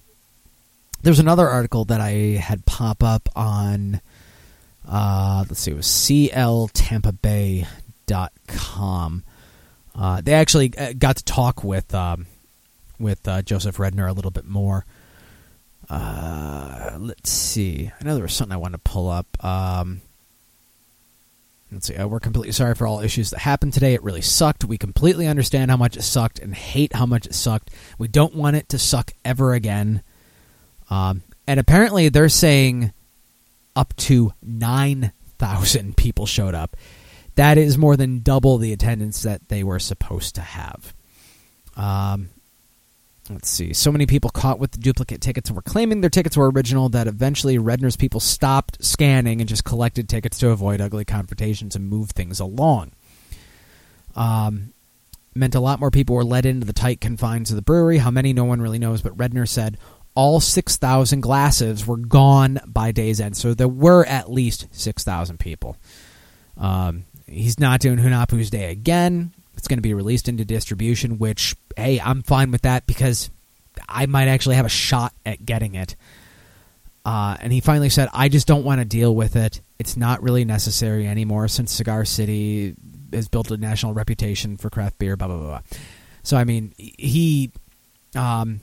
there's another article that I had pop up on. Uh, let's see, it was cltampabay.com. Uh, they actually uh, got to talk with um, with uh, Joseph Redner a little bit more. Uh, let's see. I know there was something I wanted to pull up. Um, let's see. Uh, we're completely sorry for all issues that happened today. It really sucked. We completely understand how much it sucked and hate how much it sucked. We don't want it to suck ever again. Um, and apparently, they're saying up to 9,000 people showed up. That is more than double the attendance that they were supposed to have. Um, let's see. So many people caught with the duplicate tickets and were claiming their tickets were original that eventually Redner's people stopped scanning and just collected tickets to avoid ugly confrontations and move things along. Um, meant a lot more people were let into the tight confines of the brewery. How many, no one really knows, but Redner said all 6,000 glasses were gone by day's end. So there were at least 6,000 people. Um, he's not doing Hunahpu's Day again. It's going to be released into distribution, which, hey, I'm fine with that because I might actually have a shot at getting it. Uh, and he finally said, I just don't want to deal with it. It's not really necessary anymore since Cigar City has built a national reputation for craft beer, blah, blah, blah. blah. So, I mean, he. Um,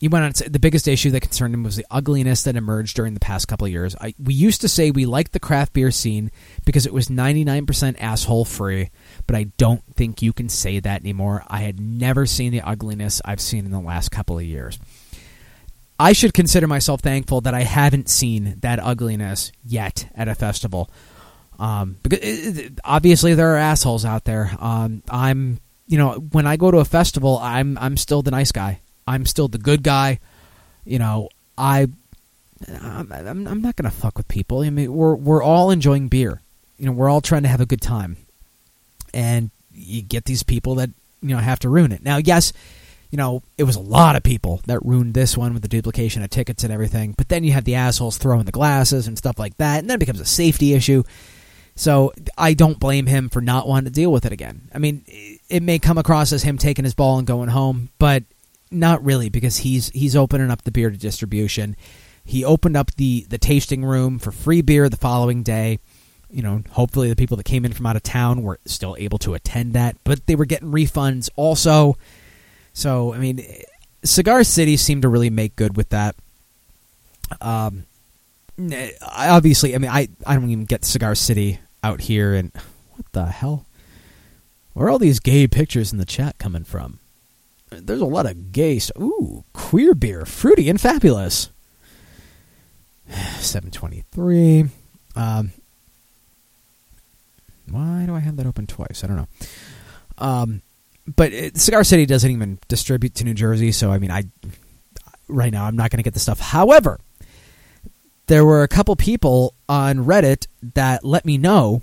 he went on to say the biggest issue that concerned him was the ugliness that emerged during the past couple of years. I, we used to say we liked the craft beer scene because it was 99% asshole free, but I don't think you can say that anymore. I had never seen the ugliness I've seen in the last couple of years. I should consider myself thankful that I haven't seen that ugliness yet at a festival. Um, because it, it- obviously there are assholes out there. Um, I'm, you know, when I go to a festival, I'm I'm still the nice guy. I'm still the good guy. You know, I I'm, I'm not gonna fuck with people. I mean, we're we're all enjoying beer. You know, we're all trying to have a good time, and you get these people that you know have to ruin it. Now, yes, you know it was a lot of people that ruined this one with the duplication of tickets and everything. But then you have the assholes throwing the glasses and stuff like that, and then it becomes a safety issue. So I don't blame him for not wanting to deal with it again. I mean, it may come across as him taking his ball and going home, but not really because he's he's opening up the beer to distribution. He opened up the the tasting room for free beer the following day. You know, hopefully the people that came in from out of town were still able to attend that, but they were getting refunds also. So, I mean, Cigar City seemed to really make good with that. Um, I obviously, I mean, I I don't even get Cigar City out here, and what the hell? Where are all these gay pictures in the chat coming from? There's a lot of gay stuff. Ooh, queer beer, fruity and fabulous. 723. Um, why do I have that open twice? I don't know. Um, but it, Cigar City doesn't even distribute to New Jersey, so I mean, I right now I'm not going to get the stuff. However, there were a couple people on Reddit that let me know,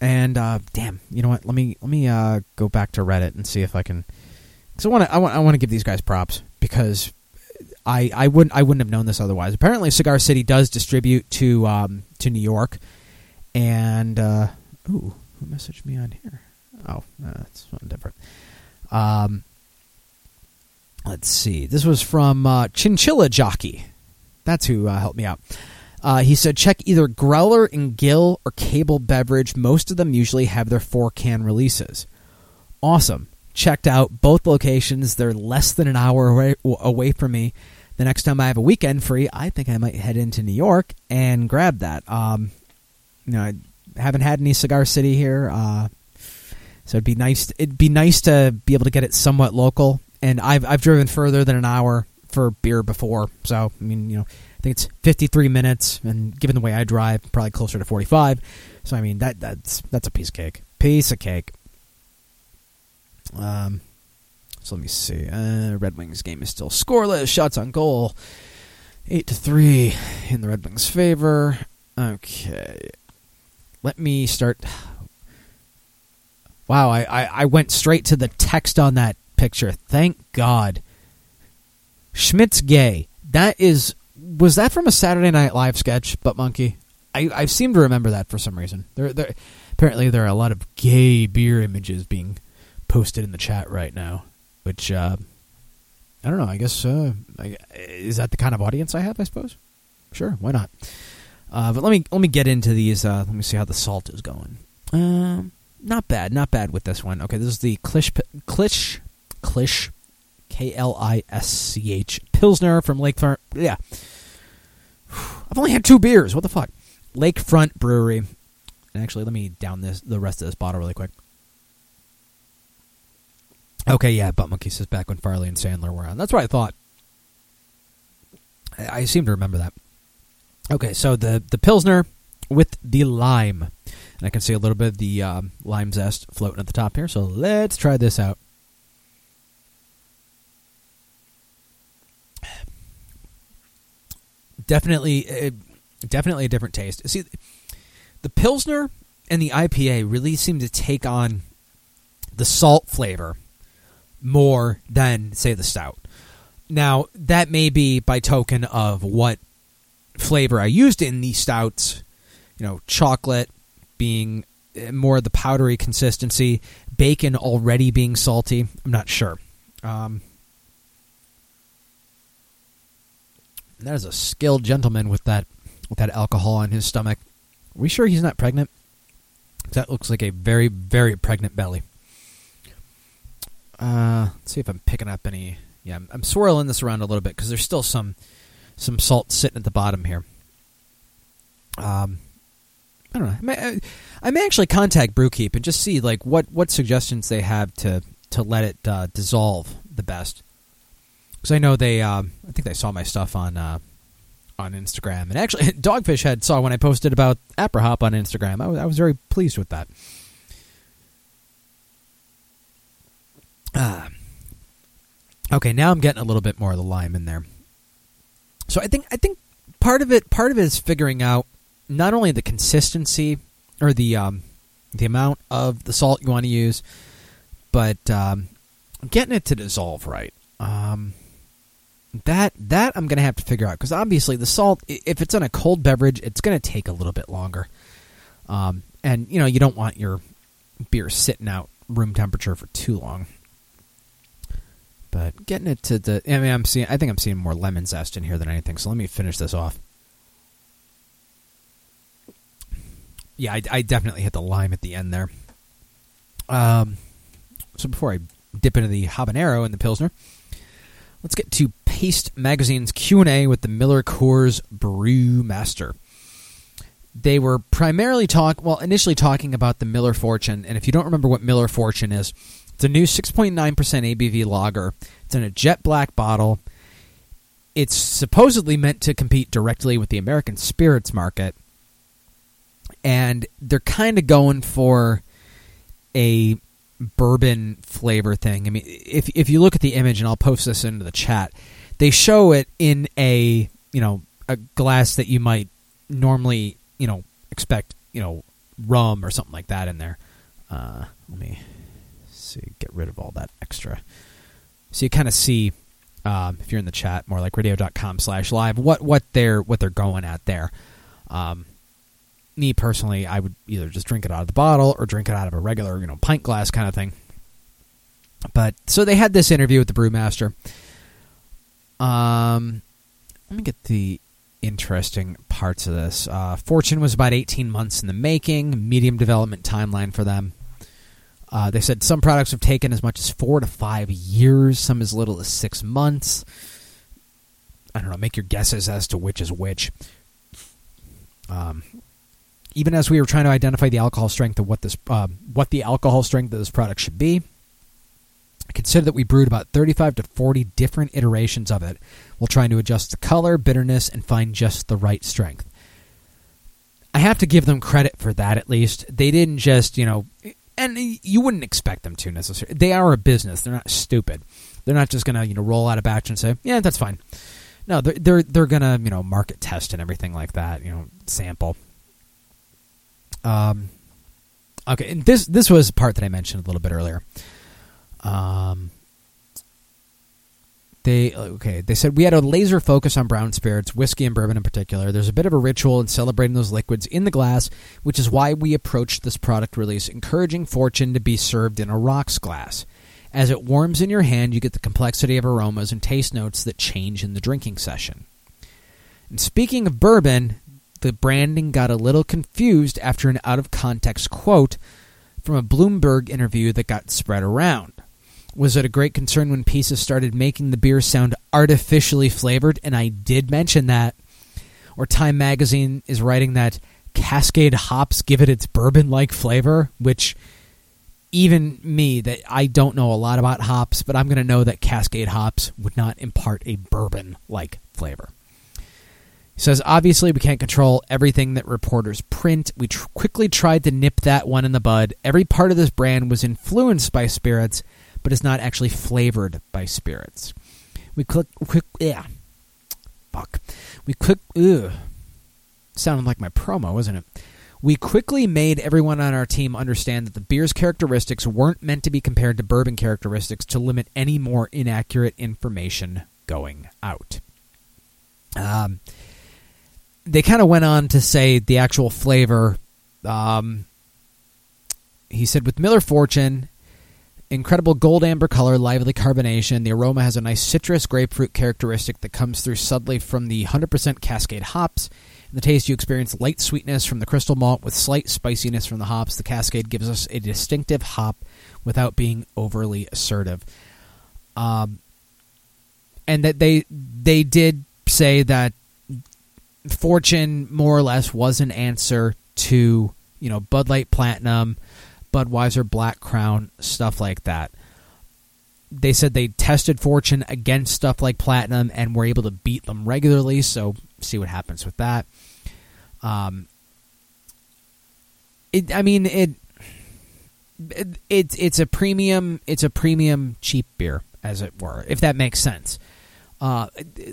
and uh, damn, you know what? Let me let me uh, go back to Reddit and see if I can. Because I want to I want I want to give these guys props because I I wouldn't I wouldn't have known this otherwise. Apparently, Cigar City does distribute to um, to New York, and uh, ooh, who messaged me on here? Oh, that's something different. Um, let's see. This was from uh, Chinchilla Jockey. That's who uh, helped me out. Uh, he said, check either Growler and Gill or Cable Beverage. Most of them usually have their four can releases. Awesome. Checked out both locations. They're less than an hour away, away from me. The next time I have a weekend free, I think I might head into New York and grab that. Um, you know, I haven't had any Cigar City here, uh, so it'd be nice. It'd be nice to be able to get it somewhat local. And I've I've driven further than an hour for beer before, so I mean, you know, I think it's 53 minutes, and given the way I drive, probably closer to 45. So I mean, that that's that's a piece of cake. Piece of cake. Um, so let me see. Uh, Red Wings game is still scoreless. Shots on goal, eight to three in the Red Wings' favor. Okay, let me start. Wow, I, I, I went straight to the text on that picture. Thank God. Schmitt's gay. That is was that from a Saturday Night Live sketch, Butt Monkey? I, I seem to remember that for some reason. There, there, apparently, there are a lot of gay beer images being posted in the chat right now, which uh, I don't know. I guess uh, is that the kind of audience I have? I suppose. Sure, why not? Uh, but let me let me get into these. Uh, let me see how the salt is going. Um, not bad, not bad with this one. Okay, this is the Klisch Klisch Klisch K L I S C H Pilsner from Lakefront. Yeah, I've only had two beers. What the fuck? Lakefront Brewery. And actually, let me down this the rest of this bottle really quick. Okay, yeah, Butt Monkey says back when Farley and Sandler were on. That's what I thought. I, I seem to remember that. Okay, so the the Pilsner with the lime. And I can see a little bit of the um, lime zest floating at the top here. So let's try this out. Definitely, uh, definitely a different taste. See, the Pilsner and the IPA really seem to take on the salt flavor more than, say, the stout. Now, that may be by token of what flavor I used in these stouts. You know, chocolate being eh, more of the powdery consistency, bacon already being salty. I'm not sure. Um, that is a skilled gentleman with that with that alcohol on his stomach. Are we sure he's not pregnant? That looks like a very very pregnant belly. Uh, let's see if I'm picking up any. Yeah, I'm, I'm swirling this around a little bit because there's still some some salt sitting at the bottom here. Um, I don't know. I may, I may actually contact Brewkeep and just see like what, what suggestions they have to to let it uh, dissolve the best. Because I know they, um, I think they saw my stuff on uh, on Instagram, and actually Dogfish Head saw when I posted about Aprihop on Instagram. I was, I was very pleased with that. Ah. Okay, now I'm getting a little bit more of the lime in there. So I think I think part of it part of it is figuring out not only the consistency or the um, the amount of the salt you want to use, but um, getting it to dissolve right. Um, that that I'm gonna have to figure out because obviously the salt, if it's in a cold beverage, it's gonna take a little bit longer. Um, and you know you don't want your beer sitting out room temperature for too long. But getting it to the, I mean, I'm seeing, I think I'm seeing more lemon zest in here than anything. So let me finish this off. Yeah, I, I definitely hit the lime at the end there. Um, so before I dip into the habanero and the pilsner, let's get to Paste Magazine's Q and A with the Miller Coors Brew Master. They were primarily talk, well, initially talking about the Miller Fortune, and if you don't remember what Miller Fortune is, it's a new 6.9% ABV lager. It's in a jet black bottle. It's supposedly meant to compete directly with the American spirits market. And they're kind of going for a bourbon flavor thing. I mean, if if you look at the image and I'll post this into the chat, they show it in a, you know, a glass that you might normally, you know, expect, you know, rum or something like that in there. Uh, let me see, get rid of all that extra. So you kind of see, um, if you're in the chat, more like radio.com slash live, what, what they're, what they're going at there. Um, me personally, I would either just drink it out of the bottle or drink it out of a regular, you know, pint glass kind of thing. But so they had this interview with the brewmaster. Um, let me get the interesting parts of this. Uh, Fortune was about 18 months in the making, medium development timeline for them. Uh, they said some products have taken as much as four to five years, some as little as six months. I don't know. Make your guesses as to which is which. Um, even as we were trying to identify the alcohol strength of what this, uh, what the alcohol strength of this product should be, consider that we brewed about 35 to 40 different iterations of it while trying to adjust the color, bitterness, and find just the right strength. I have to give them credit for that at least. They didn't just, you know, and you wouldn't expect them to necessarily. They are a business. They're not stupid. They're not just gonna you know roll out a batch and say yeah that's fine. No, they're they're they're gonna you know market test and everything like that. You know sample. Um, okay, and this this was part that I mentioned a little bit earlier. Um, they okay. They said we had a laser focus on brown spirits, whiskey and bourbon in particular. There's a bit of a ritual in celebrating those liquids in the glass, which is why we approached this product release, encouraging Fortune to be served in a rocks glass. As it warms in your hand, you get the complexity of aromas and taste notes that change in the drinking session. And speaking of bourbon, the branding got a little confused after an out of context quote from a Bloomberg interview that got spread around. Was it a great concern when pieces started making the beer sound artificially flavored? And I did mention that. Or Time Magazine is writing that Cascade hops give it its bourbon like flavor, which even me, that I don't know a lot about hops, but I'm going to know that Cascade hops would not impart a bourbon like flavor. He says, obviously, we can't control everything that reporters print. We tr- quickly tried to nip that one in the bud. Every part of this brand was influenced by spirits, but is not actually flavored by spirits. We click, quick, yeah. Fuck. We quick, ugh. Sounded like my promo, wasn't it? We quickly made everyone on our team understand that the beer's characteristics weren't meant to be compared to bourbon characteristics to limit any more inaccurate information going out. Um, they kind of went on to say the actual flavor. Um, he said with Miller Fortune, incredible gold amber color, lively carbonation. The aroma has a nice citrus grapefruit characteristic that comes through subtly from the 100% Cascade hops. In the taste, you experience light sweetness from the crystal malt with slight spiciness from the hops. The Cascade gives us a distinctive hop without being overly assertive. Um, and that they they did say that Fortune more or less was an answer to you know Bud Light Platinum, Budweiser Black Crown, stuff like that. They said they tested Fortune against stuff like Platinum and were able to beat them regularly. So see what happens with that. Um, it, I mean it, it. It's it's a premium. It's a premium cheap beer, as it were, if that makes sense. Uh,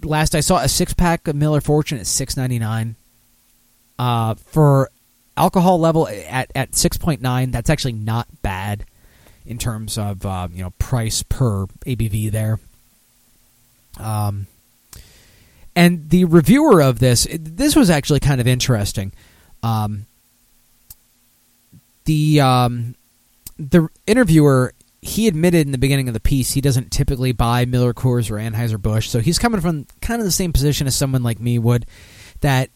last I saw a six pack of Miller Fortune at six ninety nine. Uh, for alcohol level at at six point nine, that's actually not bad in terms of uh, you know price per ABV there. Um, and the reviewer of this, this was actually kind of interesting. Um, the um, the interviewer he admitted in the beginning of the piece he doesn't typically buy Miller Coors or Anheuser Busch, so he's coming from kind of the same position as someone like me would. That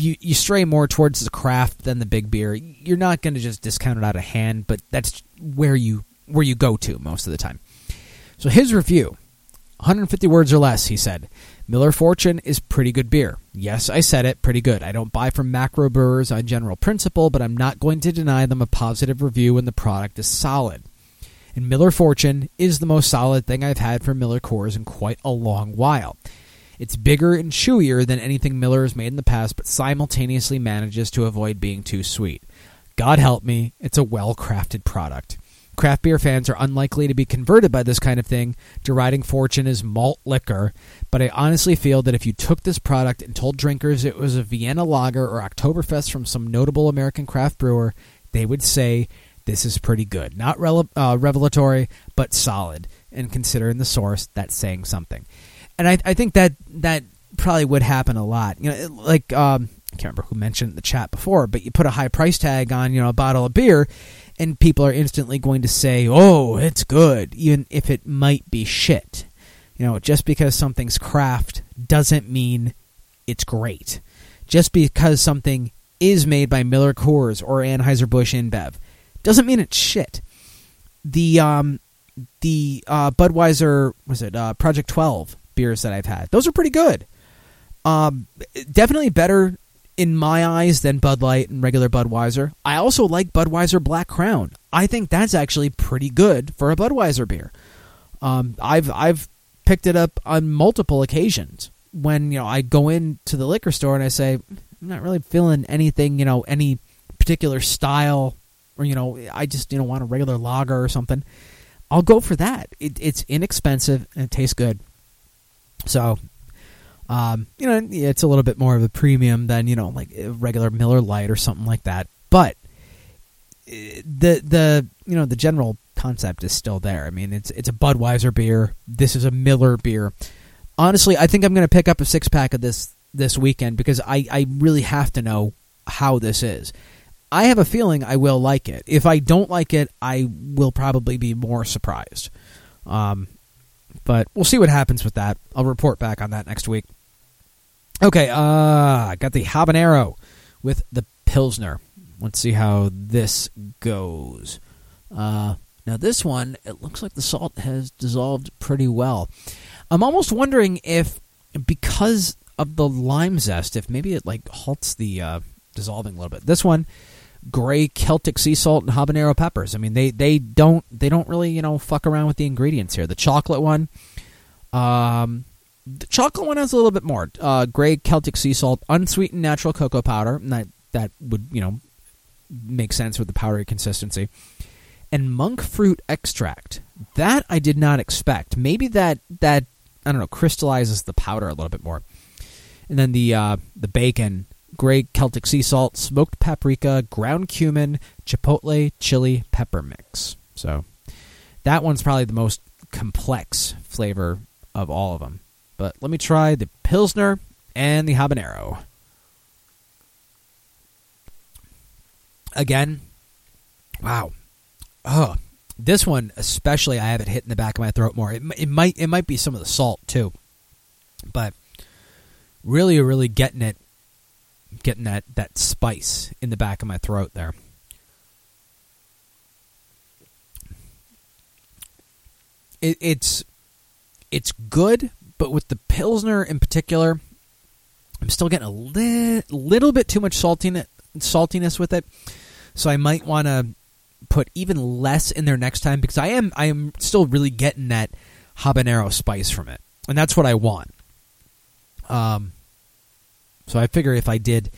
you you stray more towards the craft than the big beer. You're not going to just discount it out of hand, but that's where you where you go to most of the time. So his review, 150 words or less, he said. Miller Fortune is pretty good beer. Yes, I said it, pretty good. I don't buy from macro brewers on general principle, but I'm not going to deny them a positive review when the product is solid. And Miller Fortune is the most solid thing I've had from Miller Coors in quite a long while. It's bigger and chewier than anything Miller has made in the past, but simultaneously manages to avoid being too sweet. God help me, it's a well crafted product. Craft beer fans are unlikely to be converted by this kind of thing, deriding Fortune as malt liquor, but I honestly feel that if you took this product and told drinkers it was a Vienna lager or Oktoberfest from some notable American craft brewer, they would say this is pretty good. Not rele- uh, revelatory, but solid. And considering the source, that's saying something. And I, I think that that probably would happen a lot. You know, like um, I can't remember who mentioned in the chat before, but you put a high price tag on you know a bottle of beer, and people are instantly going to say, "Oh, it's good," even if it might be shit. You know, just because something's craft doesn't mean it's great. Just because something is made by Miller Coors or Anheuser Busch InBev doesn't mean it's shit. The um the uh, Budweiser was it uh, Project Twelve beers that I've had those are pretty good. Um, definitely better in my eyes than Bud Light and regular Budweiser. I also like Budweiser Black Crown. I think that's actually pretty good for a Budweiser beer. Um, I've I've picked it up on multiple occasions when you know I go into the liquor store and I say I'm not really feeling anything you know any particular style or you know I just you know want a regular lager or something, I'll go for that. It, it's inexpensive and it tastes good. So, um, you know, it's a little bit more of a premium than you know like regular Miller Lite or something like that. But eh, the the you know the general concept is still there. I mean, it's it's a Budweiser beer. This is a Miller beer. Honestly, I think I'm going to pick up a six pack of this this weekend because I I really have to know how this is. I have a feeling I will like it. If I don't like it, I will probably be more surprised. Um, but we'll see what happens with that. I'll report back on that next week. Okay, uh, I got the habanero with the pilsner. Let's see how this goes. Uh, now this one, it looks like the salt has dissolved pretty well. I'm almost wondering if, because of the lime zest, if maybe it like halts the uh, dissolving a little bit. This one, gray Celtic sea salt and habanero peppers. I mean, they they don't they don't really you know fuck around with the ingredients here. The chocolate one, um, the chocolate one has a little bit more. Uh, gray Celtic sea salt, unsweetened natural cocoa powder. And that that would you know make sense with the powdery consistency. And monk fruit extract. That I did not expect. Maybe that that I don't know crystallizes the powder a little bit more. And then the uh, the bacon, gray Celtic sea salt, smoked paprika, ground cumin, chipotle, chili, pepper mix. So that one's probably the most complex flavor of all of them. But let me try the pilsner and the habanero. Again, wow. Oh, this one especially, I have it hit in the back of my throat more. It, it might it might be some of the salt too, but really, really getting it, getting that that spice in the back of my throat there. It, it's it's good, but with the pilsner in particular, I'm still getting a li- little bit too much saltiness saltiness with it. So I might want to put even less in there next time because I am I am still really getting that habanero spice from it, and that's what I want. Um, so I figure if I did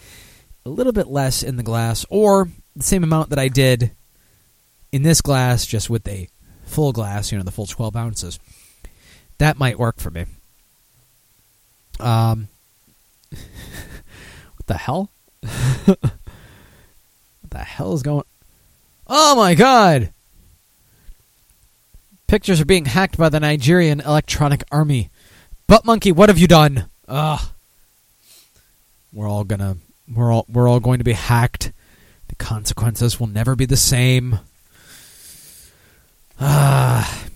a little bit less in the glass, or the same amount that I did in this glass, just with a full glass, you know, the full twelve ounces, that might work for me. Um, what the hell? what the hell is going? Oh my god! Pictures are being hacked by the Nigerian Electronic Army. Butt monkey, what have you done? Ugh. We're all gonna we're all we're all going to be hacked. The consequences will never be the same. Ah.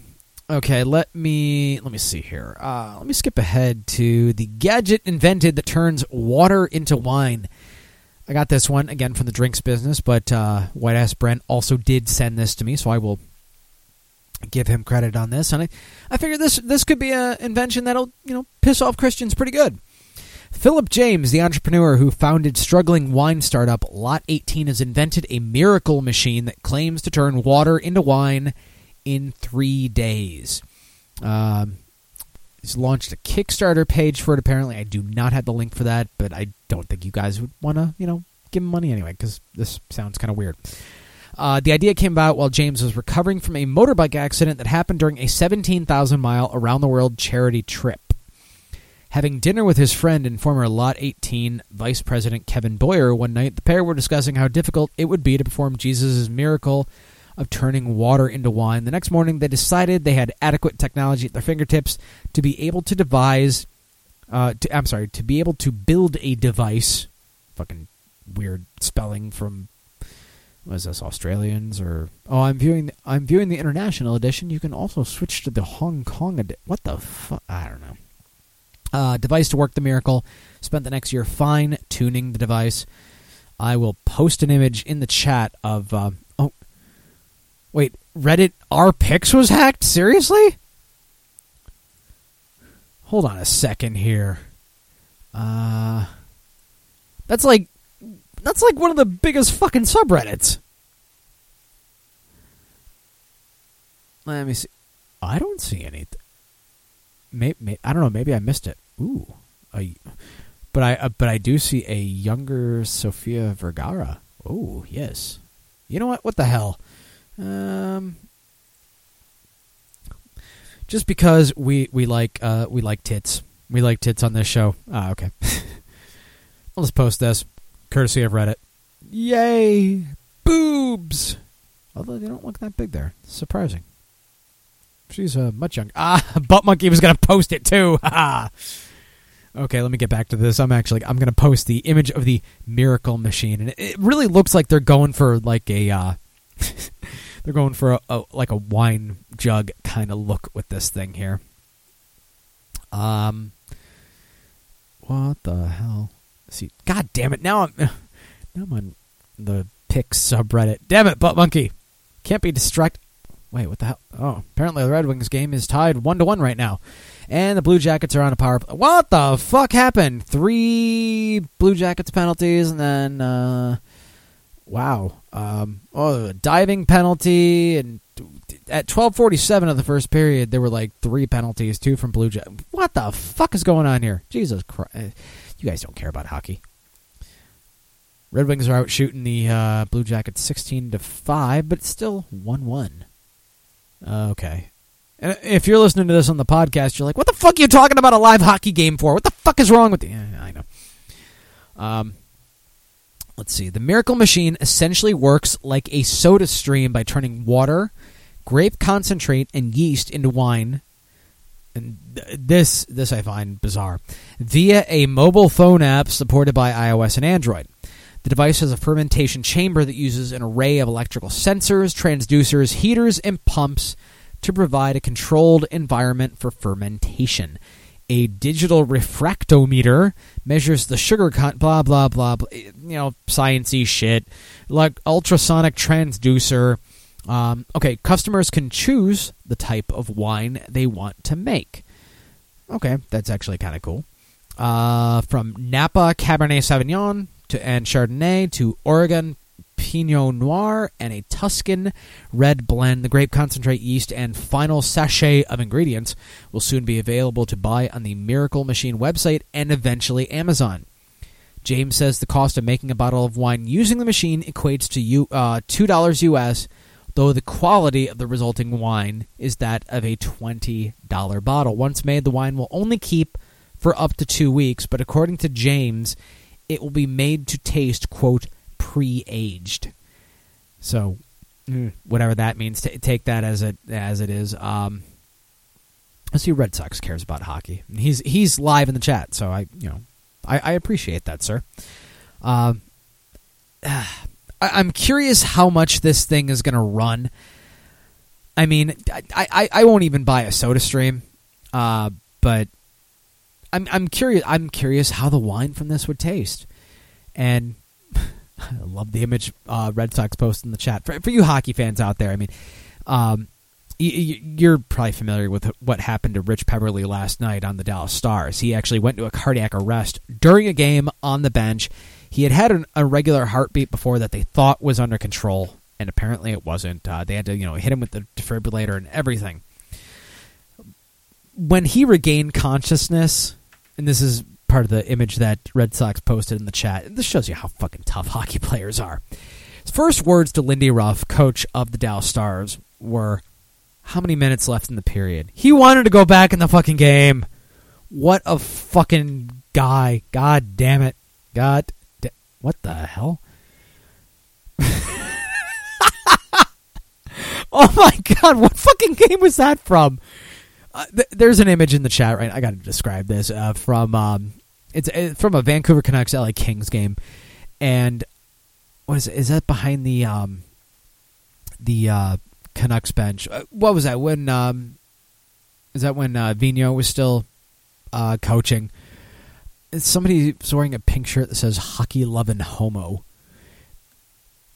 Okay, let me let me see here. Uh, let me skip ahead to the gadget invented that turns water into wine. I got this one again from the drinks business, but uh, White Ass Brent also did send this to me, so I will give him credit on this. And I, I figure this this could be an invention that'll you know piss off Christians pretty good. Philip James, the entrepreneur who founded struggling wine startup Lot 18, has invented a miracle machine that claims to turn water into wine in three days. Um, he's launched a Kickstarter page for it. Apparently, I do not have the link for that, but I don't think you guys would want to, you know, give him money anyway because this sounds kind of weird. Uh, the idea came about while James was recovering from a motorbike accident that happened during a 17,000 mile around the world charity trip. Having dinner with his friend and former Lot 18 Vice President Kevin Boyer one night, the pair were discussing how difficult it would be to perform Jesus' miracle of turning water into wine. The next morning, they decided they had adequate technology at their fingertips to be able to devise. Uh, to, I'm sorry, to be able to build a device. Fucking weird spelling from. Was this Australians or? Oh, I'm viewing. The, I'm viewing the international edition. You can also switch to the Hong Kong edition. What the fuck? I don't know. Uh, device to work the miracle. Spent the next year fine tuning the device. I will post an image in the chat of. Uh, oh, wait, Reddit our pics was hacked. Seriously? Hold on a second here. Uh, that's like that's like one of the biggest fucking subreddits. Let me see. I don't see anything. Maybe, I don't know. Maybe I missed it. Ooh, but I uh, but I do see a younger Sofia Vergara. Oh yes. You know what? What the hell? Um, just because we we like uh we like tits. We like tits on this show. Ah, okay. I'll just post this, courtesy of Reddit. Yay, boobs! Although they don't look that big there. Surprising. She's uh, much younger. Ah, Butt Monkey was going to post it too. Okay, let me get back to this. I'm actually I'm going to post the image of the Miracle Machine, and it, really looks like they're going for like a uh, they're going for a, a like a wine jug kind of look with this thing here. Um, what the hell? see, God damn it! Now I'm now I'm on the Pix subreddit. Damn it, Butt Monkey! Can't be distracted. Wait, what the hell? Oh, apparently the Red Wings game is tied one to one right now, and the Blue Jackets are on a power. Play. What the fuck happened? Three Blue Jackets penalties, and then uh, wow, um, oh, a diving penalty, and at twelve forty seven of the first period, there were like three penalties, two from Blue Jackets. What the fuck is going on here? Jesus Christ! You guys don't care about hockey. Red Wings are out shooting the uh, Blue Jackets sixteen to five, but it's still one one. Okay. And if you're listening to this on the podcast, you're like, "What the fuck are you talking about a live hockey game for? What the fuck is wrong with you?" Yeah, I know. Um, let's see. The Miracle Machine essentially works like a SodaStream by turning water, grape concentrate, and yeast into wine. And this, this I find bizarre, via a mobile phone app supported by iOS and Android. The device has a fermentation chamber that uses an array of electrical sensors, transducers, heaters, and pumps to provide a controlled environment for fermentation. A digital refractometer measures the sugar content, blah, blah, blah, blah, you know, sciencey shit, like ultrasonic transducer. Um, okay, customers can choose the type of wine they want to make. Okay, that's actually kind of cool. Uh, from Napa Cabernet Sauvignon to and Chardonnay to Oregon Pinot Noir and a Tuscan red blend. The grape concentrate, yeast, and final sachet of ingredients will soon be available to buy on the Miracle Machine website and eventually Amazon. James says the cost of making a bottle of wine using the machine equates to U, uh, $2 US, though the quality of the resulting wine is that of a $20 bottle. Once made, the wine will only keep for up to two weeks, but according to James, it will be made to taste, quote, pre aged. So, mm, whatever that means, t- take that as it as it is. Um, let's see, Red Sox cares about hockey. He's he's live in the chat, so I you know I, I appreciate that, sir. Um, I, I'm curious how much this thing is going to run. I mean, I, I, I won't even buy a SodaStream, uh, but I'm I'm curious. I'm curious how the wine from this would taste, and I love the image uh, Red Sox post in the chat for, for you hockey fans out there. I mean, um, you're probably familiar with what happened to Rich Peverley last night on the Dallas Stars. He actually went to a cardiac arrest during a game on the bench. He had had an irregular heartbeat before that they thought was under control, and apparently it wasn't. Uh, they had to, you know, hit him with the defibrillator and everything. When he regained consciousness, and this is part of the image that Red Sox posted in the chat. This shows you how fucking tough hockey players are. His first words to Lindy Ruff, coach of the Dallas Stars, were, "How many minutes left in the period?" He wanted to go back in the fucking game. What a fucking guy! God damn it! God, da- what the hell? oh my god! What fucking game was that from? Uh, th- there's an image in the chat right. I got to describe this uh, from um, it's uh, from a Vancouver Canucks LA Kings game, and what is it? Is that behind the um, the uh, Canucks bench? Uh, what was that when? Um, is that when uh, Vigneault was still uh, coaching? Somebody's wearing a pink shirt that says "Hockey Lovin' Homo."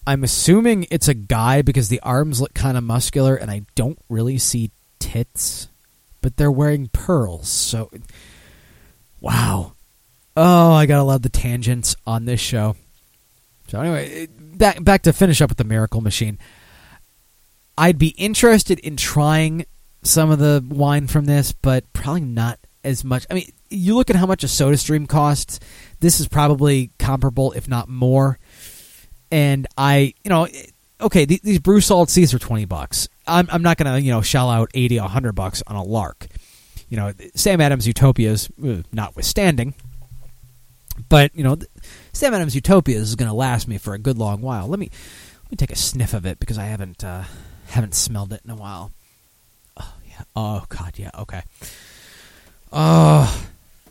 I'm assuming it's a guy because the arms look kind of muscular, and I don't really see tits but they're wearing pearls. So, wow. Oh, I gotta love the tangents on this show. So anyway, back back to finish up with the Miracle Machine. I'd be interested in trying some of the wine from this, but probably not as much. I mean, you look at how much a SodaStream costs. This is probably comparable, if not more. And I, you know, okay, these Brewsalt seeds are twenty bucks. I'm, I'm not going to you know shell out 80 100 bucks on a lark you know sam adams utopias uh, notwithstanding but you know sam adams utopias is going to last me for a good long while let me Let me take a sniff of it because I haven't uh, haven't smelled it in a while. Oh yeah. Oh god, yeah. Okay. Oh,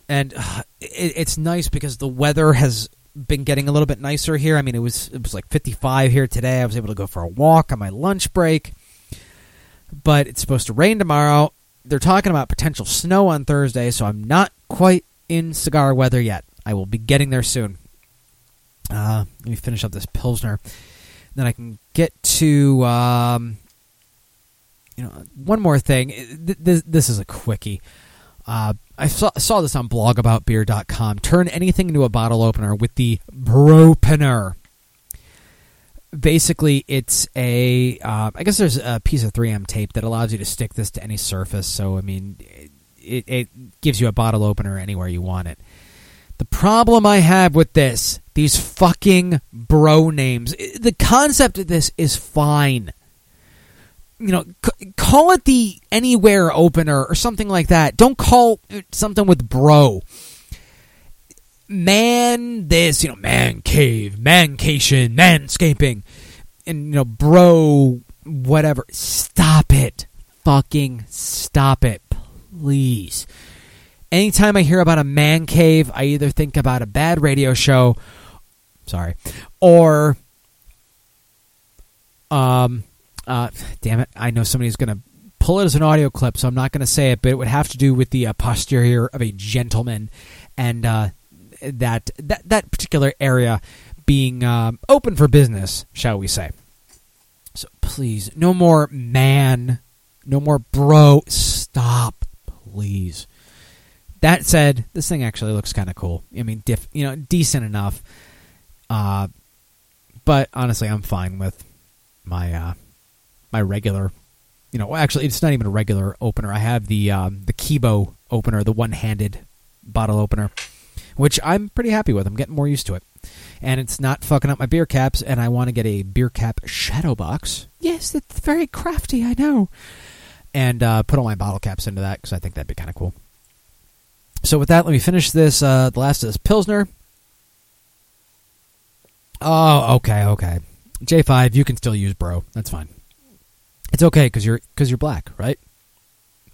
and uh, it, it's nice because the weather has been getting a little bit nicer here. I mean, it was it was like 55 here today. I was able to go for a walk on my lunch break. But it's supposed to rain tomorrow. They're talking about potential snow on Thursday, so I'm not quite in cigar weather yet. I will be getting there soon. Uh, let me finish up this pilsner, then I can get to um, you know one more thing. This, this is a quickie. Uh, I saw, saw this on blogaboutbeer.com. Turn anything into a bottle opener with the Bropener. Basically, it's a. Uh, I guess there's a piece of 3M tape that allows you to stick this to any surface. So, I mean, it, it gives you a bottle opener anywhere you want it. The problem I have with this, these fucking bro names, the concept of this is fine you know, c- call it the anywhere opener or something like that. Don't call something with bro. Man, this, you know, man cave, mancation, manscaping, and, you know, bro, whatever. Stop it. Fucking stop it. Please. Anytime I hear about a man cave, I either think about a bad radio show, sorry, or, um, uh, damn it, I know somebody's going to pull it as an audio clip, so I'm not going to say it, but it would have to do with the uh, posterior of a gentleman and uh, that, that that particular area being uh, open for business, shall we say. So please, no more man, no more bro. Stop, please. That said, this thing actually looks kind of cool. I mean, diff, you know, decent enough. Uh, but honestly, I'm fine with my uh, my regular, you know, actually it's not even a regular opener. I have the um, the Kibo opener, the one handed bottle opener, which I'm pretty happy with. I'm getting more used to it, and it's not fucking up my beer caps. And I want to get a beer cap shadow box. Yes, it's very crafty. I know, and uh, put all my bottle caps into that because I think that'd be kind of cool. So with that, let me finish this. Uh, the last is Pilsner. Oh, okay, okay. J5, you can still use bro. That's fine. It's okay because you're because you're black, right?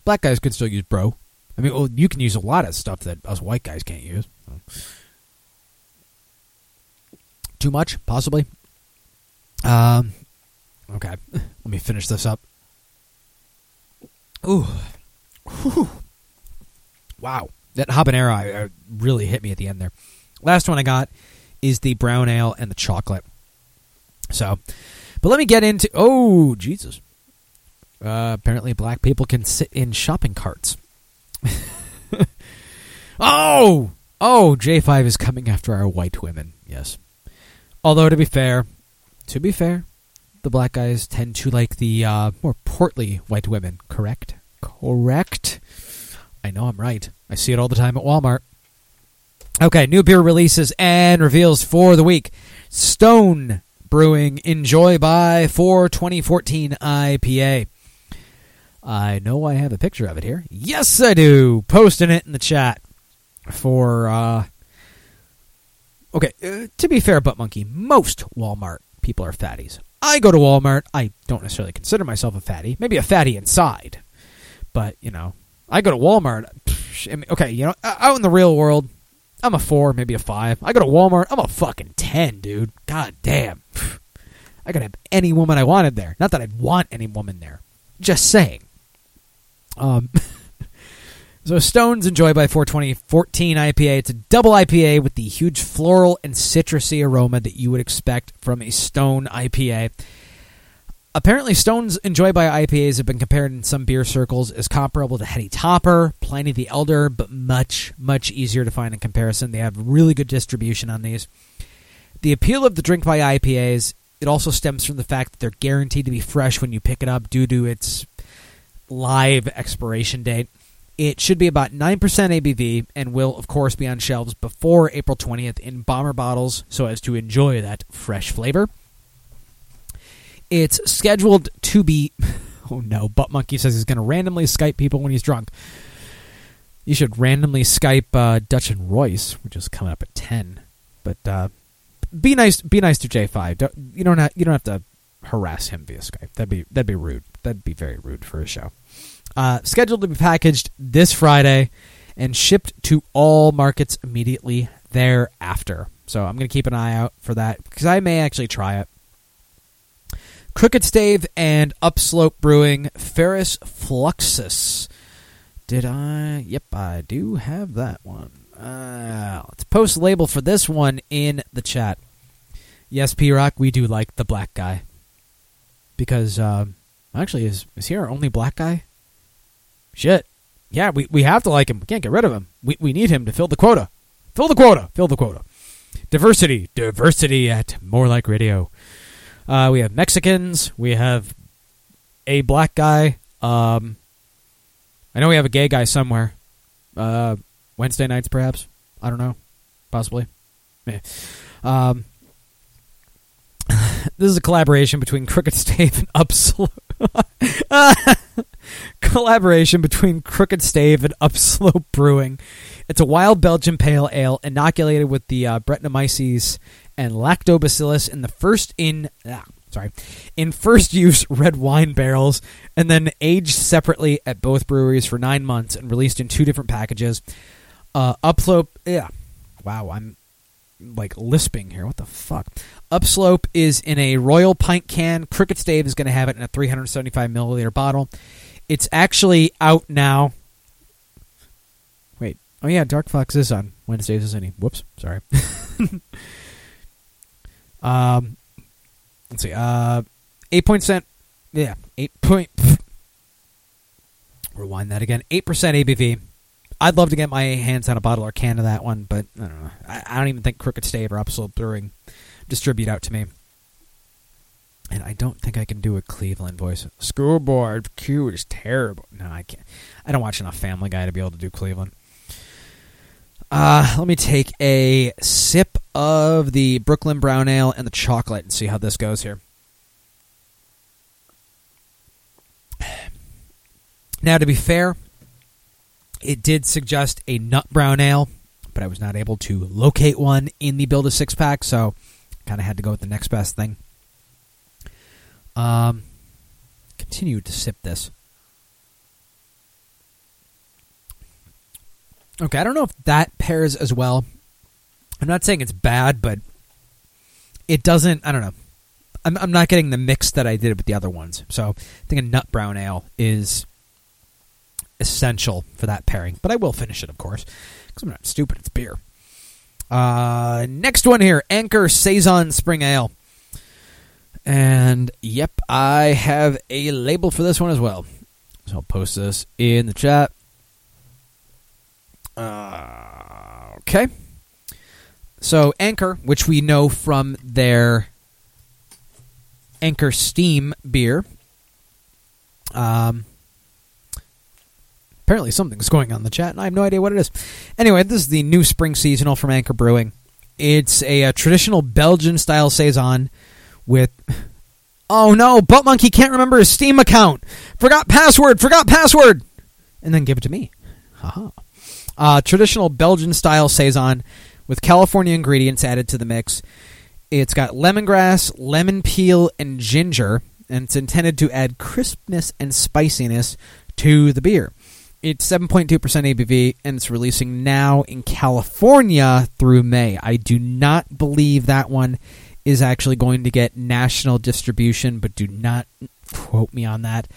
Black guys can still use bro. I mean, well, you can use a lot of stuff that us white guys can't use. Too much, possibly. Um, okay. Let me finish this up. Ooh, Whew. wow! That habanero I, I really hit me at the end there. Last one I got is the brown ale and the chocolate. So, but let me get into. Oh, Jesus! Uh, apparently, black people can sit in shopping carts. oh, oh, J5 is coming after our white women. Yes. Although to be fair, to be fair, the black guys tend to like the uh, more portly white women. Correct. Correct. I know I'm right. I see it all the time at Walmart. Okay, new beer releases and reveals for the week. Stone Brewing Enjoy by for 2014 IPA. I know I have a picture of it here. Yes, I do. Posting it in the chat for. Uh, okay, uh, to be fair, Butt Monkey, most Walmart people are fatties. I go to Walmart. I don't necessarily consider myself a fatty. Maybe a fatty inside, but you know, I go to Walmart. Psh, I mean, okay, you know, out in the real world, I'm a four, maybe a five. I go to Walmart. I'm a fucking ten, dude. God damn. I could have any woman I wanted there. Not that I'd want any woman there. Just saying. Um, so Stone's Enjoy by 42014 IPA. It's a double IPA with the huge floral and citrusy aroma that you would expect from a Stone IPA. Apparently, Stone's Enjoy by IPAs have been compared in some beer circles as comparable to Heady Topper, Pliny the Elder, but much, much easier to find in comparison. They have really good distribution on these. The appeal of the drink by IPAs, it also stems from the fact that they're guaranteed to be fresh when you pick it up due to its live expiration date. It should be about 9% ABV and will, of course, be on shelves before April 20th in bomber bottles so as to enjoy that fresh flavor. It's scheduled to be. Oh no, Butt Monkey says he's going to randomly Skype people when he's drunk. You should randomly Skype uh, Dutch and Royce, which is coming up at 10. But uh, be nice be nice to J5. Don't, you, don't have, you don't have to harass him via Skype. That'd be that'd be rude. That'd be very rude for a show. Uh, scheduled to be packaged this Friday and shipped to all markets immediately thereafter. So I'm going to keep an eye out for that because I may actually try it. Crooked Stave and Upslope Brewing Ferus Fluxus. Did I? Yep, I do have that one. Uh, let's post label for this one in the chat. Yes, P Rock, we do like the black guy. Because, uh, actually, is, is he our only black guy? Shit. Yeah, we, we have to like him. We can't get rid of him. We, we need him to fill the quota. Fill the quota. Fill the quota. Diversity. Diversity at More Like Radio. Uh, we have Mexicans. We have a black guy. Um, I know we have a gay guy somewhere. Uh, Wednesday nights, perhaps. I don't know. Possibly. Yeah. Um, this is a collaboration between Crooked Stave and Upslope. collaboration between Crooked Stave and Upslope Brewing. It's a wild Belgian pale ale inoculated with the uh, Brettanomyces and Lactobacillus in the first in ah, sorry in first use red wine barrels, and then aged separately at both breweries for nine months and released in two different packages. Uh, Upslope, yeah, wow, I'm like lisping here. What the fuck? Upslope is in a royal pint can. Crooked Stave is going to have it in a 375 milliliter bottle. It's actually out now. Wait. Oh yeah, Dark Fox is on Wednesdays, isn't he? Whoops. Sorry. um, let's see. Uh, eight point cent. Yeah, eight point. Rewind that again. Eight percent ABV. I'd love to get my hands on a bottle or can of that one, but I don't know. I, I don't even think Crooked Stave or Upslope Brewing distribute out to me. And I don't think I can do a Cleveland voice. School board Q is terrible. No, I can't. I don't watch enough Family Guy to be able to do Cleveland. Uh, let me take a sip of the Brooklyn Brown Ale and the chocolate and see how this goes here. Now, to be fair, it did suggest a nut brown ale, but I was not able to locate one in the build a six pack, so kind of had to go with the next best thing. Um, continue to sip this. Okay, I don't know if that pairs as well. I'm not saying it's bad, but it doesn't. I don't know. I'm, I'm not getting the mix that I did with the other ones. So I think a nut brown ale is essential for that pairing. But I will finish it, of course, because I'm not stupid. It's beer. Uh, next one here Anchor Saison Spring Ale. And yep, I have a label for this one as well. So I'll post this in the chat. Uh, okay. So Anchor, which we know from their Anchor Steam beer. Um, apparently something's going on in the chat, and I have no idea what it is. Anyway, this is the new spring seasonal from Anchor Brewing. It's a, a traditional Belgian style saison with. Oh no, Butt Monkey can't remember his Steam account. Forgot password. Forgot password. And then give it to me. Haha. Uh, traditional Belgian style saison with California ingredients added to the mix. It's got lemongrass, lemon peel, and ginger, and it's intended to add crispness and spiciness to the beer. It's 7.2% ABV, and it's releasing now in California through May. I do not believe that one is actually going to get national distribution, but do not quote me on that.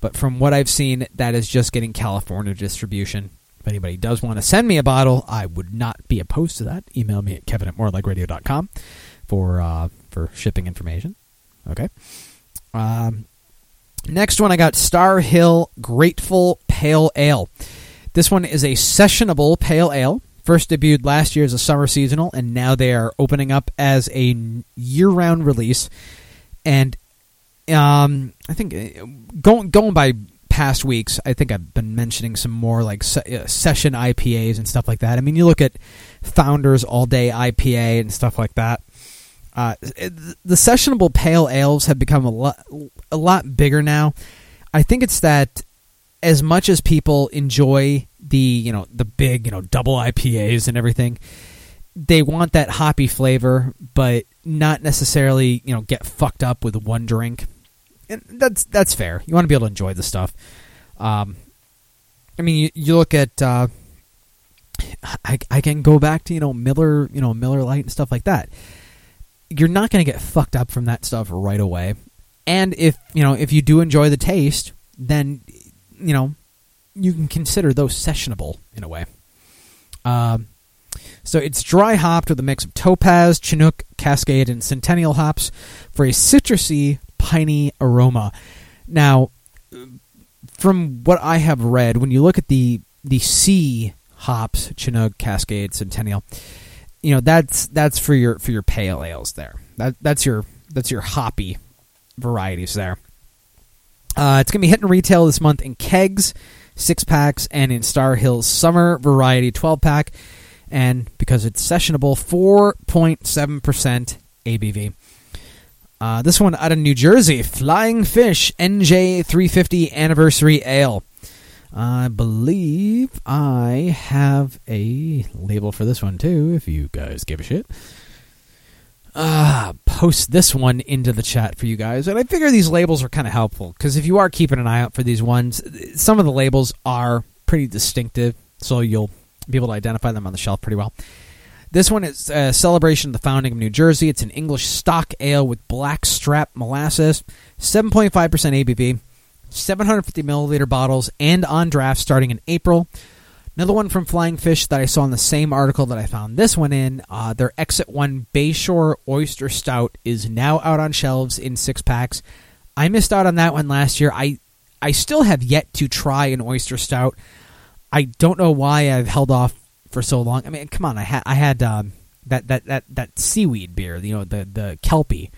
But from what I've seen, that is just getting California distribution. If anybody does want to send me a bottle, I would not be opposed to that. Email me at kevin at morelikeradio.com for, uh, for shipping information. Okay. Um, next one, I got Starr Hill Grateful Pale Ale. This one is a sessionable pale ale. First debuted last year as a summer seasonal, and now they are opening up as a year-round release. And um, I think uh, going going by past weeks, I think I've been mentioning some more like se- uh, session IPAs and stuff like that. I mean, you look at Founders All Day IPA and stuff like that. Uh, the sessionable pale ales have become a lot a lot bigger now. I think it's that as much as people enjoy the you know the big you know double IPAs and everything, they want that hoppy flavor, but not necessarily you know get fucked up with one drink. And that's that's fair. You want to be able to enjoy the stuff. Um, I mean, you, you look at. Uh, I, I can go back to you know Miller, you know Miller Lite and stuff like that. You're not going to get fucked up from that stuff right away. And if you know if you do enjoy the taste, then you know you can consider those sessionable in a way. Um, so it's dry hopped with a mix of topaz, chinook, cascade, and centennial hops for a citrusy, piney aroma. Now, from what I have read, when you look at the the C hops, chinook, cascade, centennial, you know that's that's for your for your pale ales there. That that's your that's your hoppy varieties there. Uh, it's gonna be hitting retail this month in kegs, six packs, and in Starr Hills Summer Variety twelve pack and because it's sessionable, 4.7% ABV. Uh, this one out of New Jersey, Flying Fish NJ 350 Anniversary Ale. I believe I have a label for this one too, if you guys give a shit. Uh, post this one into the chat for you guys. And I figure these labels are kind of helpful because if you are keeping an eye out for these ones, some of the labels are pretty distinctive, so you'll be able to identify them on the shelf pretty well. This one is a celebration of the founding of New Jersey. It's an English stock ale with black strap molasses, 7.5% ABV, 750 milliliter bottles, and on draft starting in April. Another one from Flying Fish that I saw in the same article that I found this one in. Uh, their Exit One Bayshore Oyster Stout is now out on shelves in six packs. I missed out on that one last year. I I still have yet to try an oyster stout. I don't know why I've held off for so long. I mean, come on, I had I had um, that, that that that seaweed beer, you know, the the kelpie.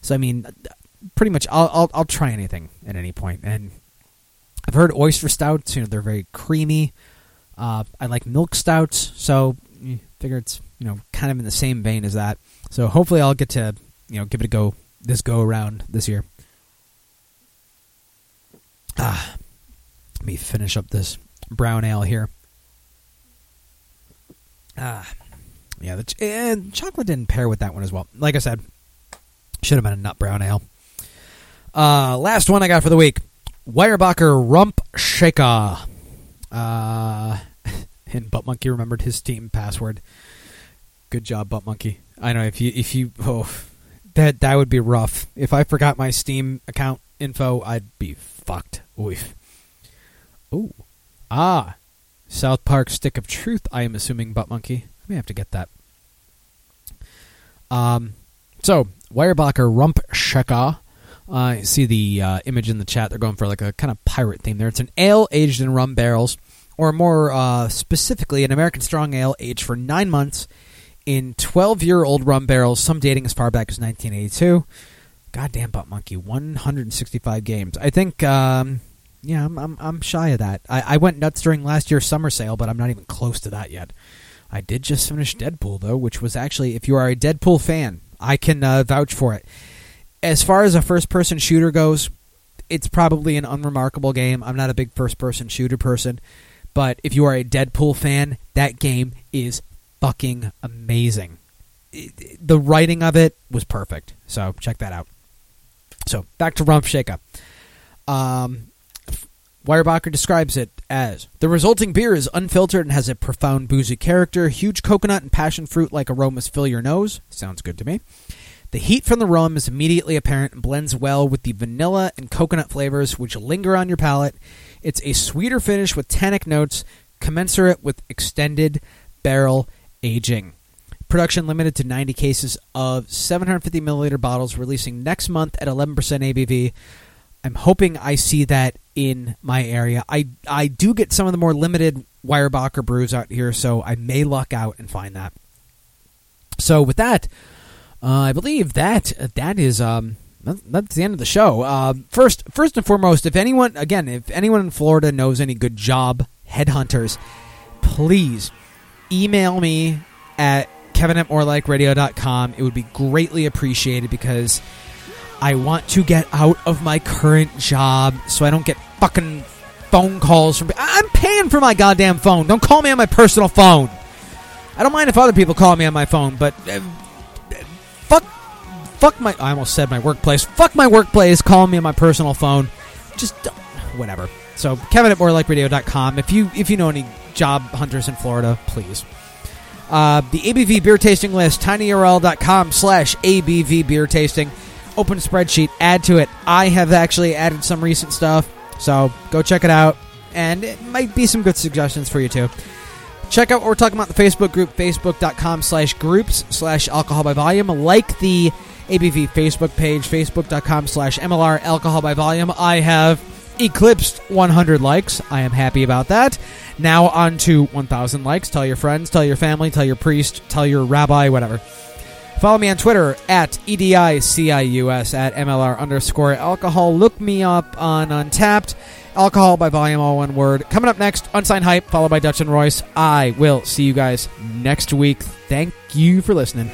So I mean, pretty much, I'll I'll, I'll try anything at any point. And I've heard oyster stouts. You know, they're very creamy. Uh, I like milk stouts, so you figure it's you know kind of in the same vein as that. So hopefully, I'll get to you know give it a go this go around this year. Ah, let me finish up this brown ale here. Ah, yeah, the ch- and chocolate didn't pair with that one as well. Like I said, should have been a nut brown ale. Uh, last one I got for the week: Weyerbacher Rump Shaker. Uh, and Butt Monkey remembered his Steam password. Good job, Butt Monkey. I know if you if you oh that that would be rough. If I forgot my Steam account info, I'd be fucked. Oof. Ooh. Ah, South Park Stick of Truth. I am assuming Butt Monkey. I may have to get that. Um, so Weyerbacher Rump Shaker. Uh, see the uh, image in the chat. They're going for like a kind of pirate theme there. It's an ale aged in rum barrels, or more uh, specifically, an American strong ale aged for nine months in 12 year old rum barrels, some dating as far back as 1982. Goddamn butt monkey, 165 games. I think um, yeah, I'm, I'm I'm shy of that. I, I went nuts during last year's summer sale, but I'm not even close to that yet. I did just finish Deadpool though, which was actually, if you are a Deadpool fan, I can uh, vouch for it. As far as a first-person shooter goes, it's probably an unremarkable game. I'm not a big first-person shooter person, but if you are a Deadpool fan, that game is fucking amazing. The writing of it was perfect, so check that out. So back to Rump Shaker. Um, Weyerbacher describes it as the resulting beer is unfiltered and has a profound boozy character. Huge coconut and passion fruit like aromas fill your nose. Sounds good to me. The heat from the rum is immediately apparent and blends well with the vanilla and coconut flavors which linger on your palate. It's a sweeter finish with tannic notes commensurate with extended barrel aging. Production limited to 90 cases of 750 milliliter bottles, releasing next month at 11% ABV. I'm hoping I see that in my area. I I do get some of the more limited Weyerbacher brews out here, so I may luck out and find that. So with that, uh, I believe that that is um that's the end of the show. Uh, first, first and foremost, if anyone again, if anyone in Florida knows any good job headhunters, please email me at kevin at morelikeradio.com. It would be greatly appreciated because I want to get out of my current job so I don't get fucking phone calls from. I'm paying for my goddamn phone. Don't call me on my personal phone. I don't mind if other people call me on my phone, but uh, fuck my. I almost said my workplace. Fuck my workplace. Call me on my personal phone. Just whatever. So Kevin at morelikeradio.com. If you if you know any job hunters in Florida, please. Uh, the ABV beer tasting list, tinyurl.com slash ABV beer tasting. Open spreadsheet, add to it. I have actually added some recent stuff, so go check it out. And it might be some good suggestions for you too. Check out what we're talking about the Facebook group, facebook.com slash groups slash alcohol by volume. Like the ABV Facebook page, facebook.com slash MLR alcohol by volume. I have eclipsed 100 likes. I am happy about that. Now on to 1,000 likes. Tell your friends, tell your family, tell your priest, tell your rabbi, whatever. Follow me on Twitter at EDICIUS at MLR underscore alcohol. Look me up on Untappd. Alcohol by volume, all one word. Coming up next, Unsigned Hype, followed by Dutch and Royce. I will see you guys next week. Thank you for listening.